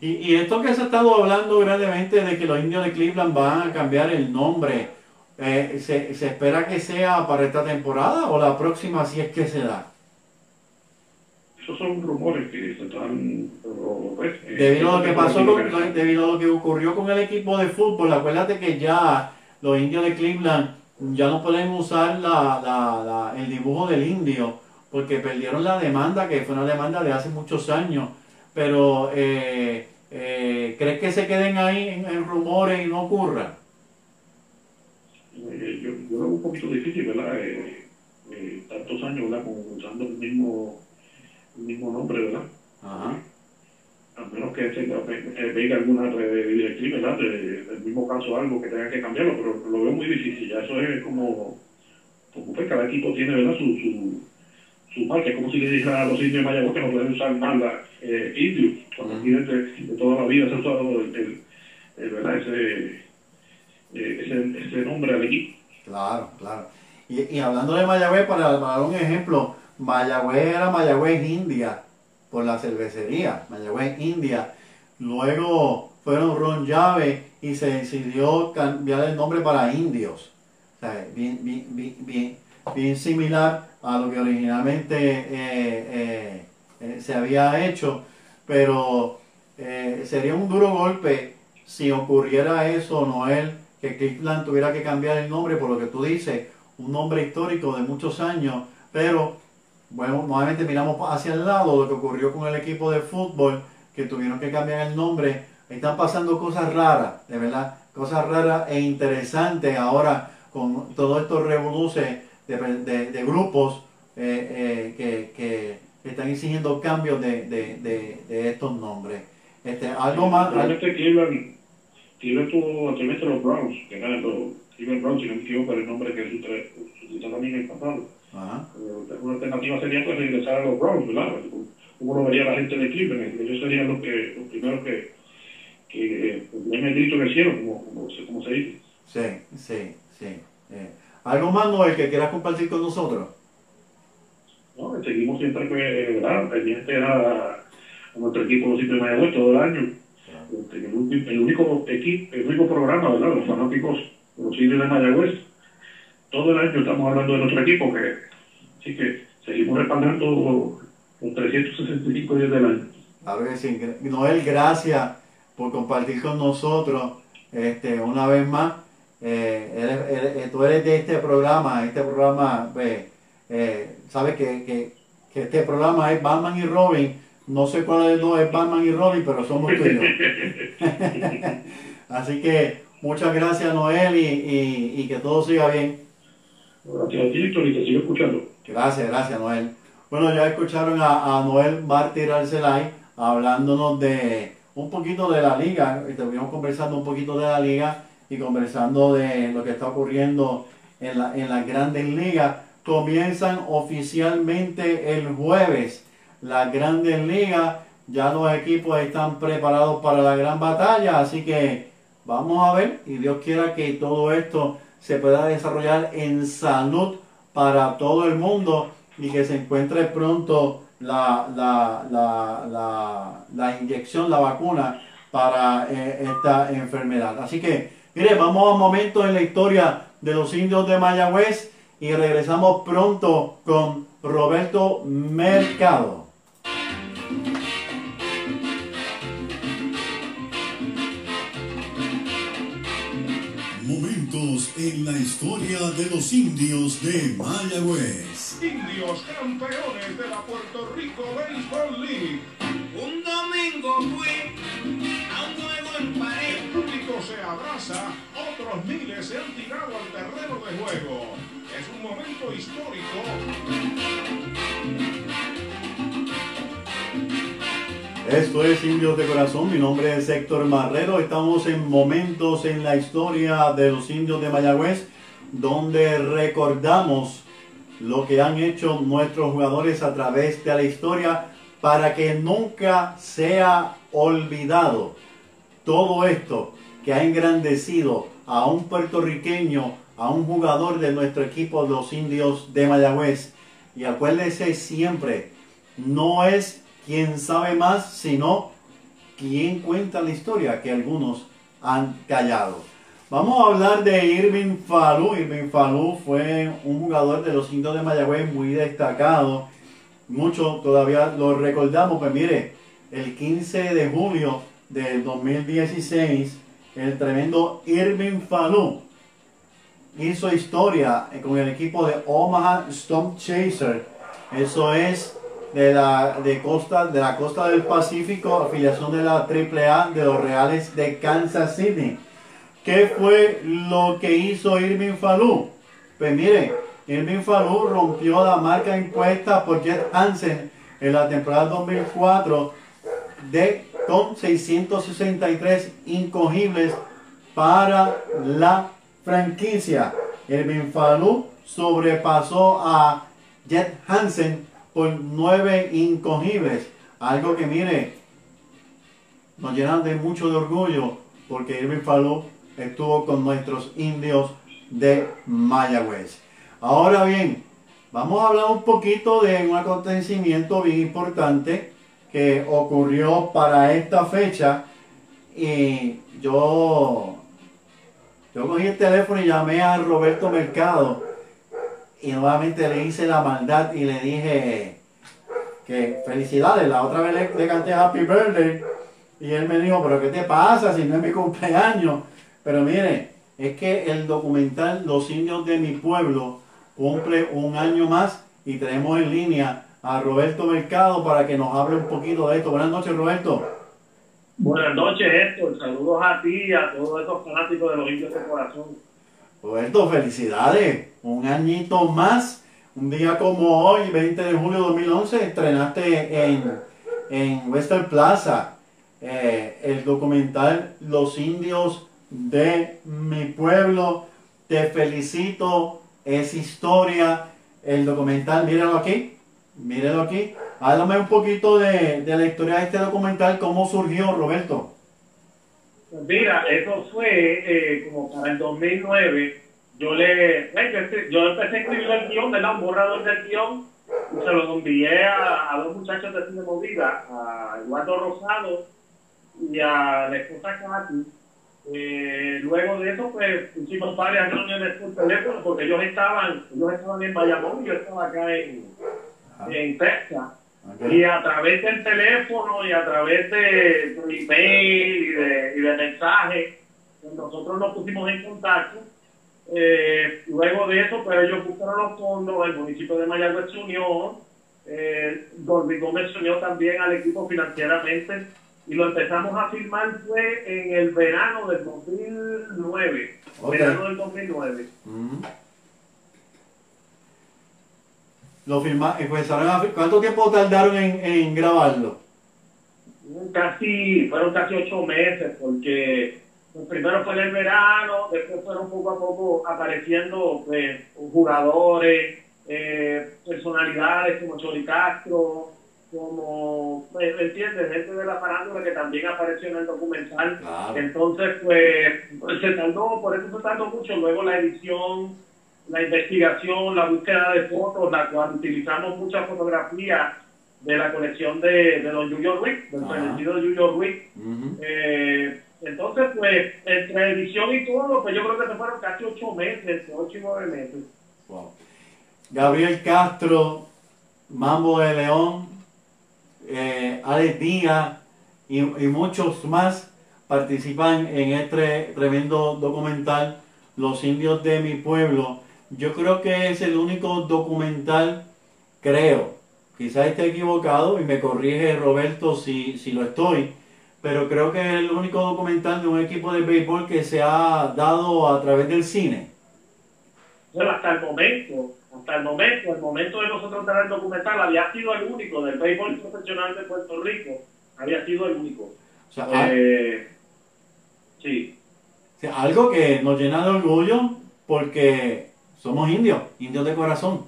Y, y esto que se ha estado hablando grandemente de que los indios de Cleveland van a cambiar el nombre, eh, ¿se, ¿se, espera que sea para esta temporada o la próxima si es que se da? Esos son rumores que se están... Pues, eh, debido, a lo que pasó con, debido a lo que ocurrió con el equipo de fútbol, acuérdate que ya los indios de Cleveland ya no pueden usar la, la, la, el dibujo del indio porque perdieron la demanda, que fue una demanda de hace muchos años pero eh, eh, ¿crees que se queden ahí en, rumores y no ocurra? Eh, yo, yo, lo veo un poquito difícil, ¿verdad? tantos años, ¿verdad? usando el mismo, el mismo nombre, ¿verdad? Ajá. A menos que tenga, venga alguna directriz, ¿verdad? del mismo caso, algo que tenga que cambiarlo, pero lo veo muy difícil. Ya eso es como, como pues cada equipo tiene, ¿verdad? Su, su, su marca. Es como si le dijera a los indios mayagüez que no pueden usar más la eh, indio, cuando aquí desde de toda la vida se ha usado el, el, ¿verdad? Ese, eh, ese, ese, nombre al equipo. Claro, claro. Y, hablando de Mayagüez, para, dar un ejemplo, Mayagüez era Mayagüez India por la cervecería, Mayagüez India. Luego fueron Ron Llave y se decidió cambiar el nombre para Indios. O sea, bien, bien, bien, bien, similar a lo que originalmente eh, eh, eh, se había hecho, pero sería un duro golpe si ocurriera eso, Noel, que Cleveland tuviera que cambiar el nombre por lo que tú dices, un nombre histórico de muchos años, pero bueno, nuevamente miramos hacia el lado lo que ocurrió con el equipo de fútbol, que tuvieron que cambiar el nombre. Están pasando cosas raras, de verdad, cosas raras e interesantes ahora con todos estos revoluciones de, grupos eh, eh, que, están exigiendo cambios de, estos nombres. Este, algo más. Realmente Cleveland, Cleveland tuvo actualmente los Browns, que eran los Cleveland Browns, si no me equivoco, el nombre que utilizaron también el pasado. Una alternativa sería pues regresar a los Browns, ¿verdad? ¿Cómo lo vería la gente de Cleveland? Ellos serían los, que, los primeros que, que ponían el grito en el cielo, como, como, como se dice. Sí, sí, sí. Eh, ¿Algo más, Noel, que quieras compartir con nosotros? No, seguimos siempre, pues, ¿verdad? Pendiente a, a nuestro equipo siempre Mayagüez todo el año. Este, el, el, único equipo, el único programa, ¿verdad? Los fanáticos, los indios de Mayagüez, todo el año estamos hablando de nuestro equipo, que sí que seguimos respaldando los 365 días del año. A ver, sí. Noel, gracias por compartir con nosotros este, una vez más. Eh, eh, tú eres de este programa, este programa, eh, sabes que, que, que, este programa es Batman y Robin. No sé cuál de los dos es Batman y Robin, pero somos tú y yo. Así que muchas gracias Noel y, y, y que todo siga bien. Gracias a ti, y te sigo escuchando. Gracias, gracias Noel. Bueno, ya escucharon a, a Noel Mártir Arcelay hablándonos de un poquito de la liga, estuvimos conversando un poquito de la liga y conversando de lo que está ocurriendo en, la, en las grandes ligas. Comienzan oficialmente el jueves las grandes ligas, ya los equipos están preparados para la gran batalla, así que vamos a ver y Dios quiera que todo esto se pueda desarrollar en salud para todo el mundo y que se encuentre pronto la, la, inyección, la vacuna para eh, esta enfermedad. Así que, mire, vamos a un momento en la historia de los indios de Mayagüez y regresamos pronto con Roberto Mercado. en la historia de los indios de Mayagüez. Indios campeones de la Puerto Rico Baseball League. Un domingo fui a un. El público se abraza, otros miles se han tirado al terreno de juego. Es un momento histórico. Esto es Indios de Corazón, mi nombre es Héctor Marrero, estamos en momentos en la historia de los indios de Mayagüez donde recordamos lo que han hecho nuestros jugadores a través de la historia para que nunca sea olvidado todo esto que ha engrandecido a un puertorriqueño, a un jugador de nuestro equipo, los indios de Mayagüez. Y acuérdese siempre, no es quien sabe más, sino quien cuenta la historia que algunos han callado. Vamos a hablar de Irving Falú. Irving Falú fue un jugador de los indios de Mayagüez muy destacado. Muchos todavía lo recordamos, pues mire, el 15 de julio del 2016, el tremendo Irving Falú hizo historia con el equipo de Omaha Stomp Chaser. Eso es de la, de costa, de la costa del Pacífico, afiliación de la AAA de los Reales de Kansas City. ¿Qué fue lo que hizo Irving Falú? Pues mire, Irving Falú rompió la marca impuesta por Jet Hansen en la temporada 2004 de, con 663 incogibles para la franquicia. Irving Falú sobrepasó a Jet Hansen por nueve incogibles. Algo que mire, nos llenan de mucho de orgullo porque Irving Falú estuvo con nuestros indios de Mayagüez. Ahora bien, vamos a hablar un poquito de un acontecimiento bien importante que ocurrió para esta fecha y yo, yo cogí el teléfono y llamé a Roberto Mercado y nuevamente le hice la maldad y le dije que felicidades, la otra vez le, le canté Happy Birthday y él me dijo, pero ¿qué te pasa si no es mi cumpleaños? Pero mire, es que el documental Los indios de mi pueblo cumple un año más y tenemos en línea a Roberto Mercado para que nos hable un poquito de esto. Buenas noches, Roberto. Buenas noches, Héctor. Saludos a ti y a todos esos fanáticos de los indios de corazón. Roberto, felicidades. Un añito más. Un día como hoy, 20 de julio de 2011, estrenaste en, en Western Plaza eh, el documental Los indios de mi pueblo. Te felicito. Es historia. El documental, míralo aquí. Míralo aquí. Háblame un poquito de, de la historia de este documental. ¿Cómo surgió, Roberto? Pues mira, eso fue eh, como para el 2009. Yo le, este- yo empecé a escribir el guion, ¿verdad? Un borrador del guion y se lo envié a, a dos muchachos de Cine Movida, a Eduardo Rosado y a la esposa Katy. Eh, luego de eso, pues hicimos varias reuniones por teléfono porque ellos estaban, ellos estaban en Bayamón y yo estaba acá en, en Texas. Y a través del teléfono y a través de, de email y de, y de mensajes, nosotros nos pusimos en contacto. Eh, luego de eso, pues ellos buscaron los fondos, el municipio de Mayagüez se unió, eh, Don Gómez se unió también al equipo financieramente y lo empezamos a filmar fue en el verano del 2009. Ok. Verano del 2009. Mm. Lo filma, empezaron a, ¿Cuánto tiempo tardaron en, en grabarlo? casi, fueron casi ocho meses, porque pues, primero fue en el verano, después fueron poco a poco apareciendo pues, jugadores, eh, personalidades como Chori Castro, como, pues, ¿me entiendes? Gente de la farándula que también apareció en el documental. Claro. Entonces, pues, pues, se tardó, por eso se tardó mucho. Luego la edición, la investigación, la búsqueda de fotos, la cual utilizamos muchas fotografías de la colección de, de los Yuyo Ruiz, del fallecido Yuyo Ruiz. Ujú. Eh, entonces, pues, entre edición y todo, pues yo creo que se fueron casi ocho meses, ocho y nueve meses. Wow. Gabriel Castro, Mambo de León, eh, Alex Díaz y, y muchos más participan en este tremendo documental Los indios de mi pueblo. Yo creo que es el único documental, creo, quizás esté equivocado y me corrige Roberto si, si lo estoy, pero creo que es el único documental de un equipo de béisbol que se ha dado a través del cine. Bueno, hasta el momento, hasta el momento, el momento de nosotros tener el documental había sido el único del béisbol profesional de Puerto Rico, había sido el único. O sea, ah, Eh, sí. O sea, algo que nos llena de orgullo porque somos indios, indios de corazón.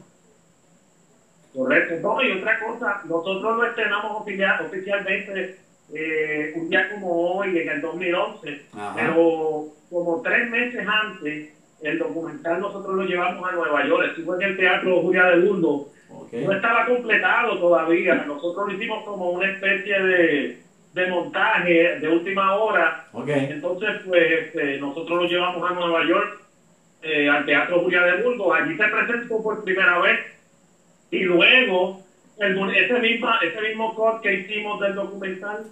Correcto. No, y otra cosa, nosotros lo estrenamos oficial- oficialmente eh, un día como hoy, en el 2011, Ajá. pero como tres meses antes, el documental nosotros lo llevamos a Nueva York, estuvo en el Teatro Julia de Mundo, no estaba completado todavía, nosotros lo hicimos como una especie de, de montaje de última hora, entonces pues este, nosotros lo llevamos a Nueva York, eh, al Teatro Julia de Burgos, allí se presentó por primera vez y luego, el, ese, misma, ese mismo corte que hicimos del documental,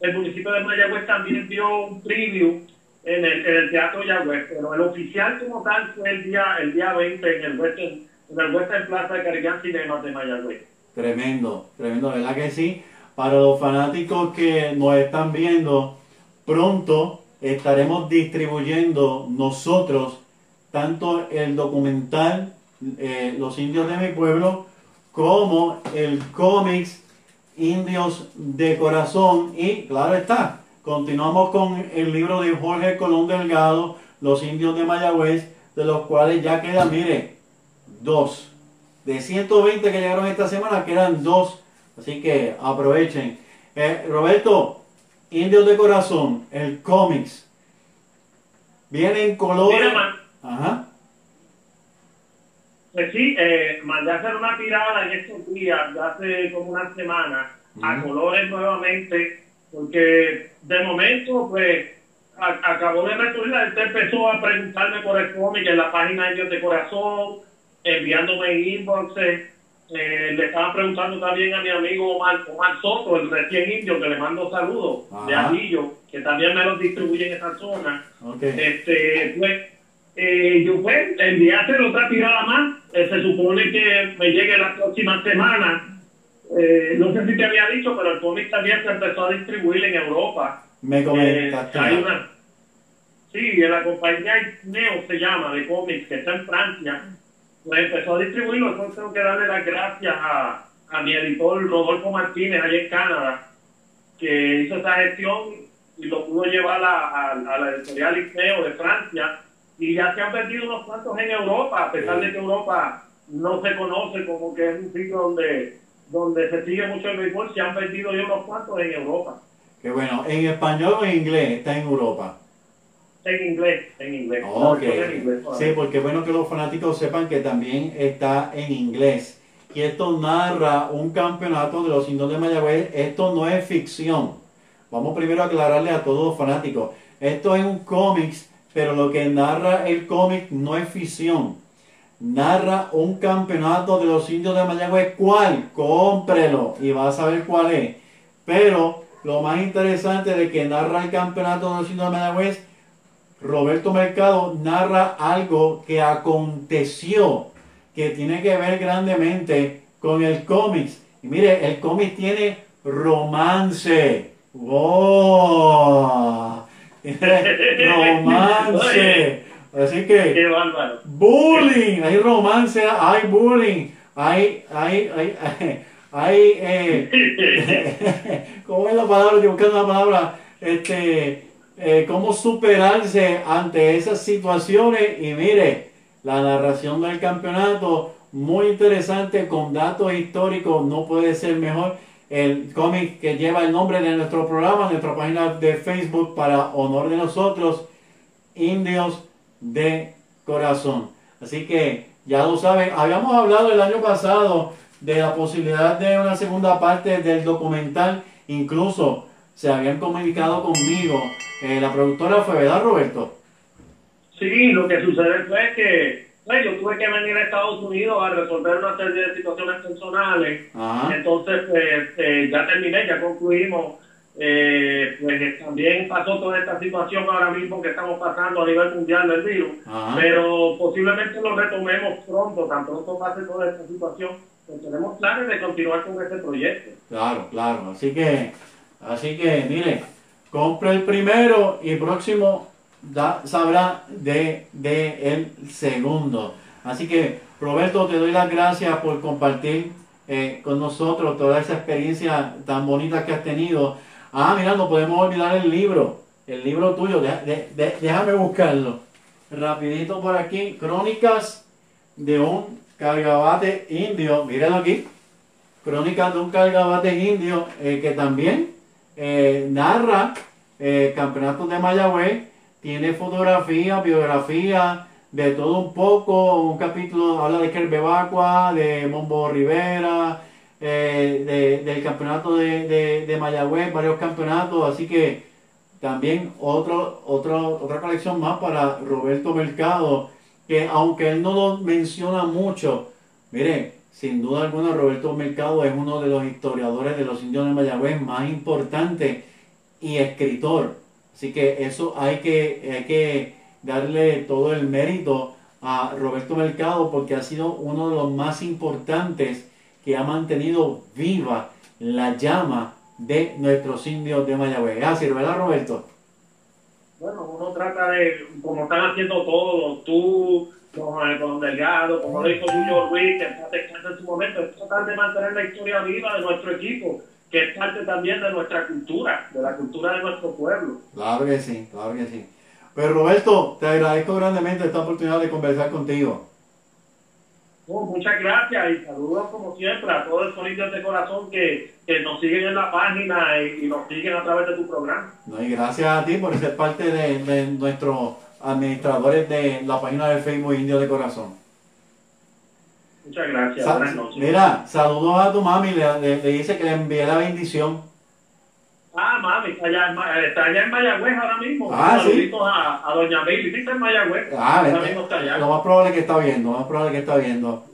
el municipio de Mayagüez también dio un preview en el, en el Teatro Yagüez, pero el oficial como tal fue el día, el día 20 en el Western, en el Western Plaza de Caribbean Cinemas de Mayagüez. Tremendo, tremendo, ¿verdad que sí? Para los fanáticos que nos están viendo, pronto estaremos distribuyendo nosotros tanto el documental eh, Los indios de mi pueblo como el cómics Indios de Corazón y claro está, continuamos con el libro de Jorge Colón Delgado, Los indios de Mayagüez, de los cuales ya quedan, mire, dos. De 120 que llegaron esta semana, quedan dos. Así que aprovechen. Eh, Roberto, Indios de Corazón, el cómics. Viene en colores. Ajá. Pues sí, eh, mandé a hacer una tirada en estos días, ya hace como una semana, a colores nuevamente, porque de momento, pues, a- acabó de recurrir, él empezó a preguntarme por el cómic en la página de Dios de Corazón, enviándome inboxes, eh, le estaba preguntando también a mi amigo Omar, Omar Soto, el recién indio, que le mando saludos, de Ajá. Aguillo, que también me los distribuye en esa zona. Ok. Este, pues, eh, yo pues hacer otra tirada más. Eh, se supone que me llegue la próxima semana. Eh, no sé si te había dicho, pero el cómic también se empezó a distribuir en Europa. Me Eh, comentaste. hay una, sí, en la compañía Neo se llama, de cómics, que está en Francia. Pues empezó a distribuirlo. Entonces tengo que darle las gracias a, a mi editor Rodolfo Martínez, allá en Canadá, que hizo esa gestión y lo pudo llevar a, a- a la editorial Icneo de Francia. Y ya se han vendido unos cuantos en Europa, a pesar de que Europa no se conoce como que es un sitio donde, donde se sigue mucho el béisbol, se han vendido ya unos cuantos en Europa. Que bueno, ¿en español o en inglés está en Europa? En inglés, en inglés. Ok. No, en inglés todavía. Sí, porque es bueno que los fanáticos sepan que también está en inglés. Y esto narra un campeonato de los indios de Mayagüez. Esto no es ficción. Vamos primero a aclararle a todos los fanáticos. Esto es un cómics, pero lo que narra el cómic no es ficción. Narra un campeonato de los indios de Mayagüez. ¿Cuál? Cómprelo y vas a ver cuál es. Pero lo más interesante de que narra el campeonato de los indios de Mayagüez Roberto Mercado narra algo que aconteció, que tiene que ver grandemente con el cómics. Y mire, el cómic tiene romance. Romance. Así que Qué bárbaro. bullying, hay romance, hay bullying, hay, hay, hay, hay, hay, eh, ¿cómo es la palabra? Estoy buscando la palabra, este, eh, cómo superarse ante esas situaciones y mire, la narración del campeonato, muy interesante, con datos históricos, no puede ser mejor. El cómic que lleva el nombre de nuestro programa, nuestra página de Facebook para honor de nosotros, Indios de Corazón. Así que ya lo saben, habíamos hablado el año pasado de la posibilidad de una segunda parte del documental, incluso se habían comunicado conmigo, eh, la productora fue, ¿verdad Roberto? Sí, lo que sucede fue que pues, yo tuve que venir a Estados Unidos a resolver una serie de situaciones personales. Ajá. Entonces, pues, eh, ya terminé, ya concluimos. Eh, pues eh, también pasó toda esta situación ahora mismo que estamos pasando a nivel mundial del virus. Ajá. Pero posiblemente lo retomemos pronto, tan pronto pase toda esta situación. Pues tenemos planes de continuar con este proyecto. Claro, claro. Así que, así que, mire, compre el primero y próximo sabrá de, de el segundo. Así que, Roberto, te doy las gracias por compartir eh, con nosotros toda esa experiencia tan bonita que has tenido. Ah, mira, no podemos olvidar el libro, el libro tuyo. Déjame buscarlo. Rapidito por aquí. Crónicas de un cargabate indio. Mírenlo aquí. Crónicas de un cargabate indio eh, que también eh, narra eh, campeonatos de Mayagüez, tiene fotografía, biografía, de todo un poco, un capítulo habla de Kerbevacua, de Mombo Rivera, eh, de- del campeonato de, de, de Mayagüez, varios campeonatos, así que también otro, otro, otra colección más para Roberto Mercado, que aunque él no lo menciona mucho, mire, sin duda alguna Roberto Mercado es uno de los historiadores de los indios de Mayagüez más importante y escritor. Así que eso hay que, hay que darle todo el mérito a Roberto Mercado porque ha sido uno de los más importantes que ha mantenido viva la llama de nuestros indios de Mayagüez. Gracias, ¿verdad Roberto? Bueno, uno trata de, como están haciendo todos, tú, con, eh, con Delgado, como lo hizo Julio Ruiz, que está en su momento, es tratar de mantener la historia viva de nuestro equipo, que es parte también de nuestra cultura, de la cultura de nuestro pueblo. Claro que sí, claro que sí. Pero Roberto, te agradezco grandemente esta oportunidad de conversar contigo. Oh, muchas gracias y saludos como siempre a todos los sonidos de corazón que, que nos siguen en la página y, y nos siguen a través de tu programa. No, y gracias a ti por ser parte de, de nuestros administradores de la página de Facebook Indio de Corazón. Muchas gracias. Sa- Buenas noches. Mira, saludos a tu mami, le, le- le dice que le envíe la bendición. Ah, mami, está allá, en Ma- está allá en Mayagüez ahora mismo. Ah, sí. Saluditos a, a Doña Mili. Sí, está en Mayagüez. Ah, ahora mismo está allá. lo más probable es que está viendo, lo más probable es que está viendo.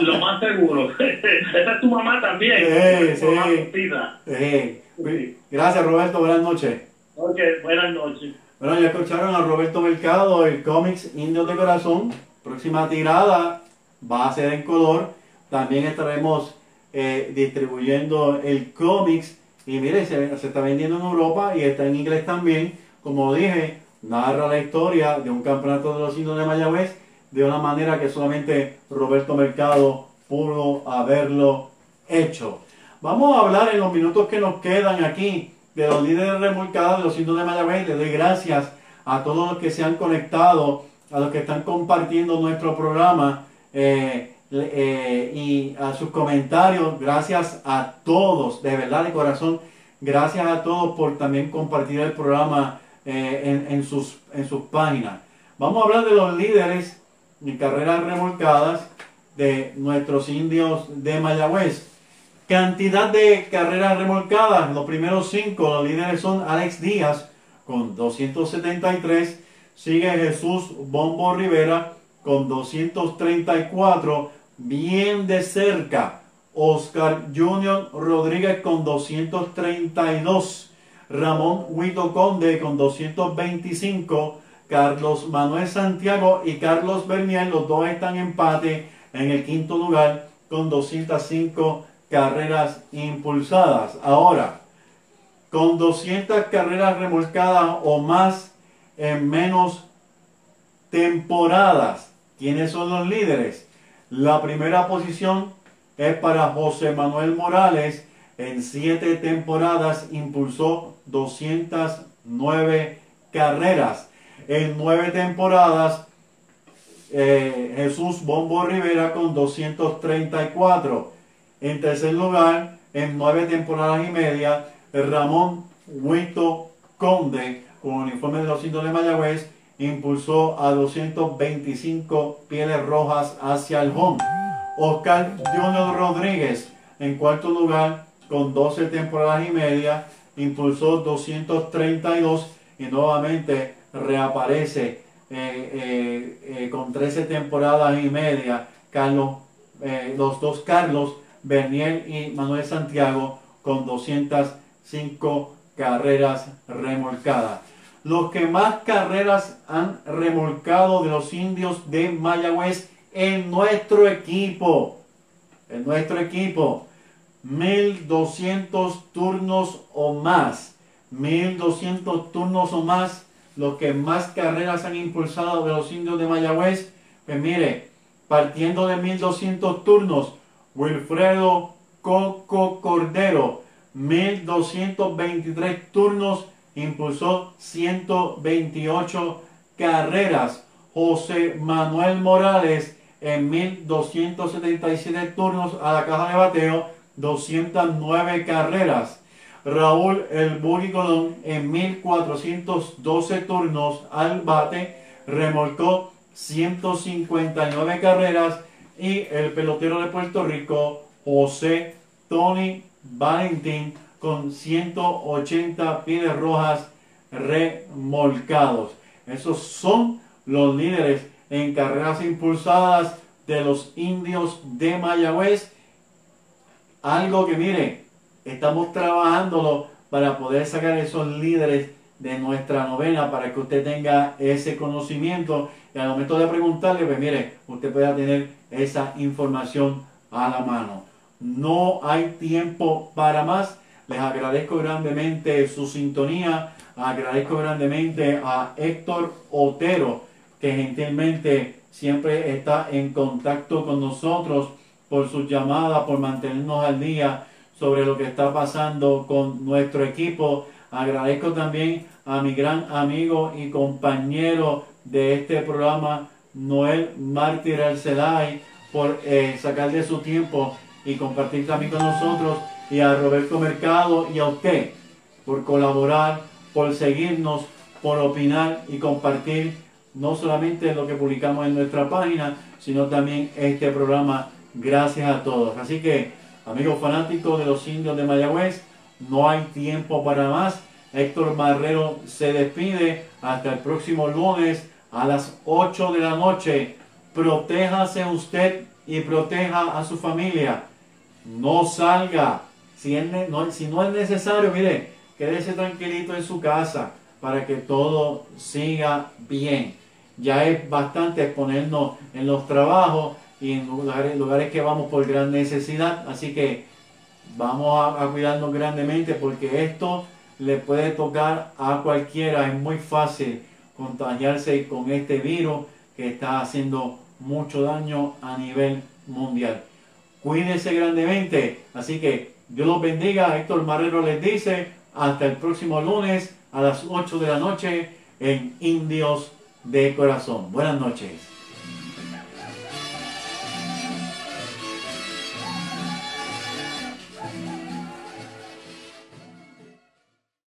Lo más seguro. Esa es tu mamá también. Sí, sí. Eh, gracias Roberto, buenas noches. Ok, buenas noches. Bueno, ya escucharon a Roberto Mercado, el cómics Indios de Corazón. Próxima tirada va a ser en color. También estaremos eh, distribuyendo el cómics. Y mire, se, está vendiendo en Europa y está en inglés también. Como dije, narra la historia de un campeonato de los indios de Mayagüez de una manera que solamente Roberto Mercado pudo haberlo hecho. Vamos a hablar en los minutos que nos quedan aquí de los líderes remolcados de los indios de Mayagüez. Les doy gracias a todos los que se han conectado, a los que están compartiendo nuestro programa eh, eh, y a sus comentarios. Gracias a todos, de verdad, de corazón. Gracias a todos por también compartir el programa eh, en, en sus, en sus páginas. Vamos a hablar de los líderes en carreras remolcadas de nuestros indios de Mayagüez. Cantidad de carreras remolcadas, los primeros cinco, los líderes son Alex Díaz con 273, sigue Jesús Bombo Rivera con 234, bien de cerca. Oscar Junior Rodríguez con 232, Ramón Huito Conde con 225, Carlos Manuel Santiago y Carlos Bernier, los dos están en empate en el quinto lugar con 205 carreras impulsadas. Ahora, con 200 carreras remolcadas o más en menos temporadas, ¿quiénes son los líderes? La primera posición es para José Manuel Morales. En siete temporadas impulsó 209 carreras. En nueve temporadas, eh, Jesús Bombo Rivera con 234. En tercer lugar, en nueve temporadas y media, Ramón Huito Conde, con uniforme de los indios de Mayagüez, impulsó a 225 pieles rojas hacia el home. Oscar Junior Rodríguez, en cuarto lugar, con 12 temporadas y media, impulsó 232 y nuevamente reaparece eh, eh, eh, con 13 temporadas y media. Carlos, los dos Carlos, Bernier y Manuel Santiago, con 205 carreras remolcadas. Los que más carreras han remolcado de los indios de Mayagüez en nuestro equipo. En nuestro equipo. 1200 turnos o más. 1200 turnos o más. Los que más carreras han impulsado de los indios de Mayagüez. Pues mire, partiendo de 1200 turnos, Wilfredo Coco Cordero, 1223 turnos, impulsó 128 carreras. José Manuel Morales en 1277 turnos a la caja de bateo, 209 carreras. Raúl El Buri Colón en 1412 turnos al bate, remolcó 159 carreras y el pelotero de Puerto Rico, José Tony Valentín, con 180 pies rojas remolcados. Esos son los líderes en carreras impulsadas de los indios de Mayagüez. Algo que mire, estamos trabajándolo para poder sacar esos líderes de nuestra novena para que usted tenga ese conocimiento y al momento de preguntarle, pues mire, usted pueda tener esa información a la mano. No hay tiempo para más. Les agradezco grandemente su sintonía. Agradezco grandemente a Héctor Otero, que gentilmente siempre está en contacto con nosotros por sus llamadas, por mantenernos al día sobre lo que está pasando con nuestro equipo. Agradezco también a mi gran amigo y compañero de este programa, Noel Mártir Arcelay, por eh, sacar de su tiempo y compartir también con nosotros, y a Roberto Mercado y a usted por colaborar, por seguirnos, por opinar y compartir no solamente lo que publicamos en nuestra página, sino también este programa Gracias a todos. Así que, amigos fanáticos de los indios de Mayagüez, no hay tiempo para más. Héctor Marrero se despide hasta el próximo lunes a las 8 de la noche. Protéjase usted y proteja a su familia. No salga. Si, no, es necesario, mire, quédese tranquilito en su casa para que todo siga bien. Ya es bastante exponernos en los trabajos y en lugares, lugares que vamos por gran necesidad. Así que vamos a, a cuidarnos grandemente porque esto le puede tocar a cualquiera. Es muy fácil contagiarse con este virus que está haciendo mucho daño a nivel mundial. Cuídense grandemente. Así que Dios los bendiga. Héctor Marrero les dice hasta el próximo lunes a las 8 de la noche en Indios de Corazón. Buenas noches.